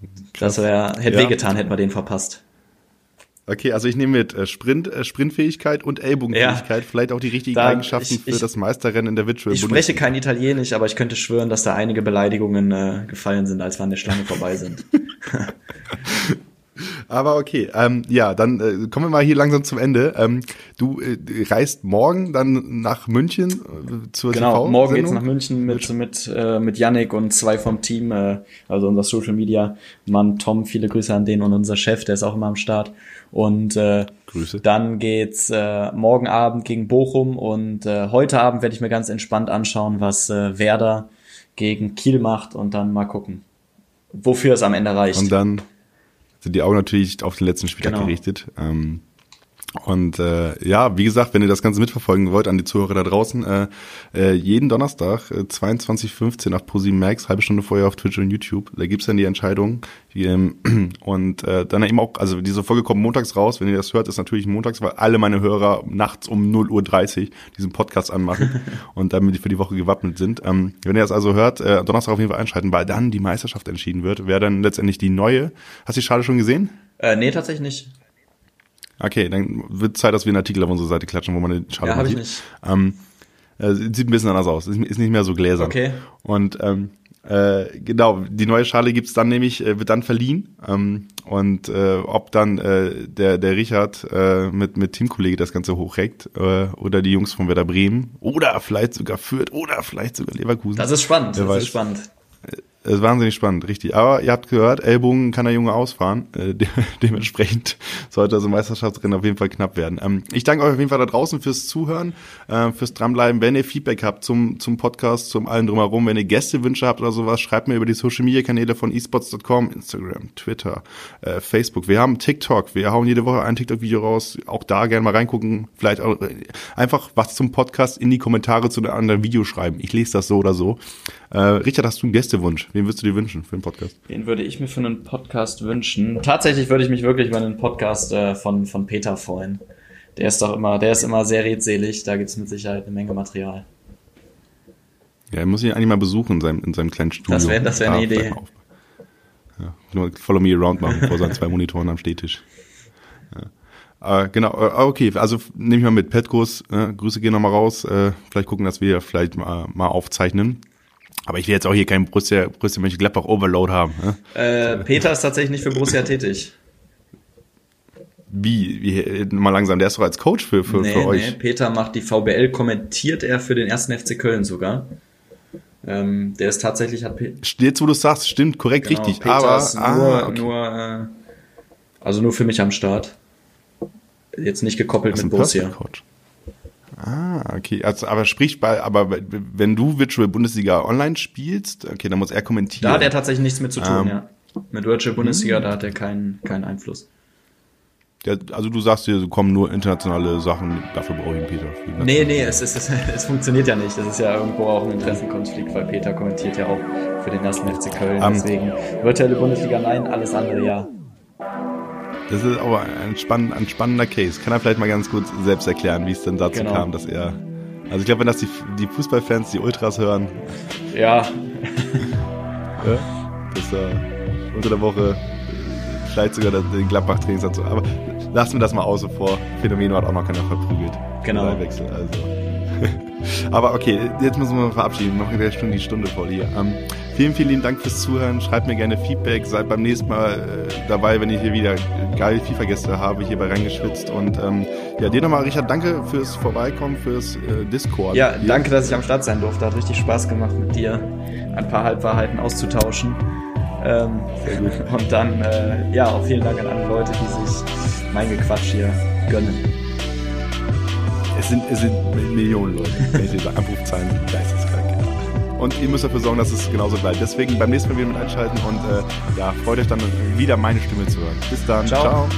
Ja. Das wäre, hätte ja. wehgetan, hätten wir den verpasst. Okay, also ich nehme mit äh, Sprint, äh, Sprintfähigkeit und Ellbogenfähigkeit, ja, vielleicht auch die richtigen da, Eigenschaften ich, für das Meisterrennen in der Virtual Ich spreche kein Italienisch, aber ich könnte schwören, dass da einige Beleidigungen äh, gefallen sind, als wir an der Schlange vorbei sind. [laughs] Aber okay, ähm, ja, dann äh, kommen wir mal hier langsam zum Ende. Ähm, du äh, reist morgen dann nach München äh, zur Genau, TV morgen geht's nach München mit mit äh, mit Yannick und zwei vom Team, äh, also unser Social Media Mann Tom. Viele Grüße an den und unser Chef, der ist auch immer am Start. Und äh, Grüße. dann geht's äh, morgen Abend gegen Bochum und äh, heute Abend werde ich mir ganz entspannt anschauen, was äh, Werder gegen Kiel macht und dann mal gucken, wofür es am Ende reicht. Und dann sind die Augen natürlich auf den letzten Spieltag genau. gerichtet. Ähm, und äh, ja, wie gesagt, wenn ihr das Ganze mitverfolgen wollt, an die Zuhörer da draußen, äh, äh, jeden Donnerstag äh, 22.15 auf ProSieben Max, halbe Stunde vorher auf Twitch und YouTube, da gibt's dann die Entscheidung. Die, ähm, [clears throat] und äh, dann eben auch, also diese Folge kommt montags raus, wenn ihr das hört, ist natürlich montags, weil alle meine Hörer nachts um 0.30 Uhr diesen Podcast anmachen [laughs] und damit die für die Woche gewappnet sind. Ähm, wenn ihr das also hört, äh, Donnerstag auf jeden Fall einschalten, weil dann die Meisterschaft entschieden wird, wer dann letztendlich die neue. Hast du die Schale schon gesehen? Äh, nee, tatsächlich nicht. Okay, dann wird Zeit, dass wir einen Artikel auf unsere Seite klatschen, wo man den Schale ja, sieht. Ich Ähm, äh, sieht ein bisschen anders aus. Ist nicht mehr so gläsern. Okay. Und ähm, äh, genau, die neue Schale gibt's dann nämlich, äh, wird dann verliehen. Ähm, und äh, ob dann äh, der, der Richard äh, mit, mit Teamkollege das Ganze hochreckt äh, oder die Jungs von Werder Bremen oder vielleicht sogar Fürth oder vielleicht sogar Leverkusen. Das ist spannend, das weiß. ist spannend. Ist wahnsinnig spannend, richtig. Aber ihr habt gehört, Ellbogen kann der Junge ausfahren. Äh, de [laughs] dementsprechend sollte also Meisterschaftsrennen auf jeden Fall knapp werden. Ähm, ich danke euch auf jeden Fall da draußen fürs Zuhören, äh, fürs Dranbleiben. Wenn ihr Feedback habt zum, zum Podcast, zum allen drumherum, wenn ihr Gästewünsche habt oder sowas, schreibt mir über die Social Media Kanäle von esports.com, Instagram, Twitter, äh, Facebook. Wir haben TikTok. Wir hauen jede Woche ein TikTok-Video raus. Auch da gerne mal reingucken. Vielleicht auch äh, einfach was zum Podcast in die Kommentare zu einem anderen Video schreiben. Ich lese das so oder so. Äh, Richard, hast du einen Gästewunsch? Wen würdest du dir wünschen für einen Podcast? Wen würde ich mir für einen Podcast wünschen? Tatsächlich würde ich mich wirklich über einen Podcast äh, von, von Peter freuen. Der ist doch immer, der ist immer sehr redselig, da gibt es mit Sicherheit eine Menge Material. Ja, er muss ihn eigentlich mal besuchen in seinem, in seinem kleinen Studio. Das wäre das wär eine Idee. Ja, nur Follow Me Around machen vor seinen zwei Monitoren am Stehtisch. Ja. Äh, genau, äh, okay, also nehme ich mal mit. Petkos, äh, Grüße gehen nochmal raus. Äh, vielleicht gucken, dass wir vielleicht mal, mal aufzeichnen. Aber ich will jetzt auch hier keinen Borussia, Borussia Mönchengladbach Overload haben. Ne? Äh, Peter ist tatsächlich nicht für Borussia tätig. Wie, wie, mal langsam, der ist doch als Coach für, für, nee, für euch. Nee, Peter macht die VBL, kommentiert er für den ersten FC Köln sogar. Ähm, der ist tatsächlich, hat Pe Jetzt, wo du sagst, stimmt, korrekt, genau, richtig. Peter aber, ist nur, ah, okay. nur äh, also nur für mich am Start. Jetzt nicht gekoppelt mit Borussia. Coach. Ah, okay. Also, aber sprich bei, aber wenn du Virtual Bundesliga online spielst, okay, dann muss er kommentieren. Da hat er tatsächlich nichts mit zu tun, ähm, ja. Mit Virtual Bundesliga, da hat er keinen, keinen Einfluss. Ja, also du sagst dir, kommen nur internationale Sachen, dafür brauche ich einen Peter. Nee, nee, es, ist, es, [laughs] es funktioniert ja nicht. Das ist ja irgendwo auch ein Interessenkonflikt, weil Peter kommentiert ja auch für den ersten FC Köln. Um, Deswegen virtuelle Bundesliga nein, alles andere ja. Das ist aber ein, spann ein spannender Case. Kann er vielleicht mal ganz kurz selbst erklären, wie es denn dazu genau. kam, dass er. Also ich glaube, wenn das die, die Fußballfans, die Ultras hören. Ja. [laughs] ja dass er unter der Woche vielleicht sogar den Gladbach-Trainings hat. Aber lassen wir das mal außen vor. Phänomen hat auch noch keiner verprügelt. Genau. Wechsel, also. Aber okay, jetzt müssen wir mal verabschieden. Noch eine Stunde die Stunde voll hier. Ähm, vielen, vielen lieben Dank fürs Zuhören. Schreibt mir gerne Feedback. Seid beim nächsten Mal äh, dabei, wenn ich hier wieder geile FIFA-Gäste habe, hier bei reingeschwitzt. Und ähm, ja, dir nochmal, Richard, danke fürs Vorbeikommen, fürs äh, Discord. Ja, danke, dass ich am Start sein durfte. Hat richtig Spaß gemacht, mit dir ein paar Halbwahrheiten auszutauschen. Ähm, Sehr gut. Und dann, äh, ja, auch vielen Dank an alle Leute, die sich mein Gequatsch hier gönnen. Es sind, es sind Millionen Leute. Wenn ich diese Anrufzahlen sind geisteskrank. Und ihr müsst dafür sorgen, dass es genauso bleibt. Deswegen beim nächsten Mal wieder mit einschalten und äh, ja, freut euch dann wieder meine Stimme zu hören. Bis dann. Ciao. Ciao.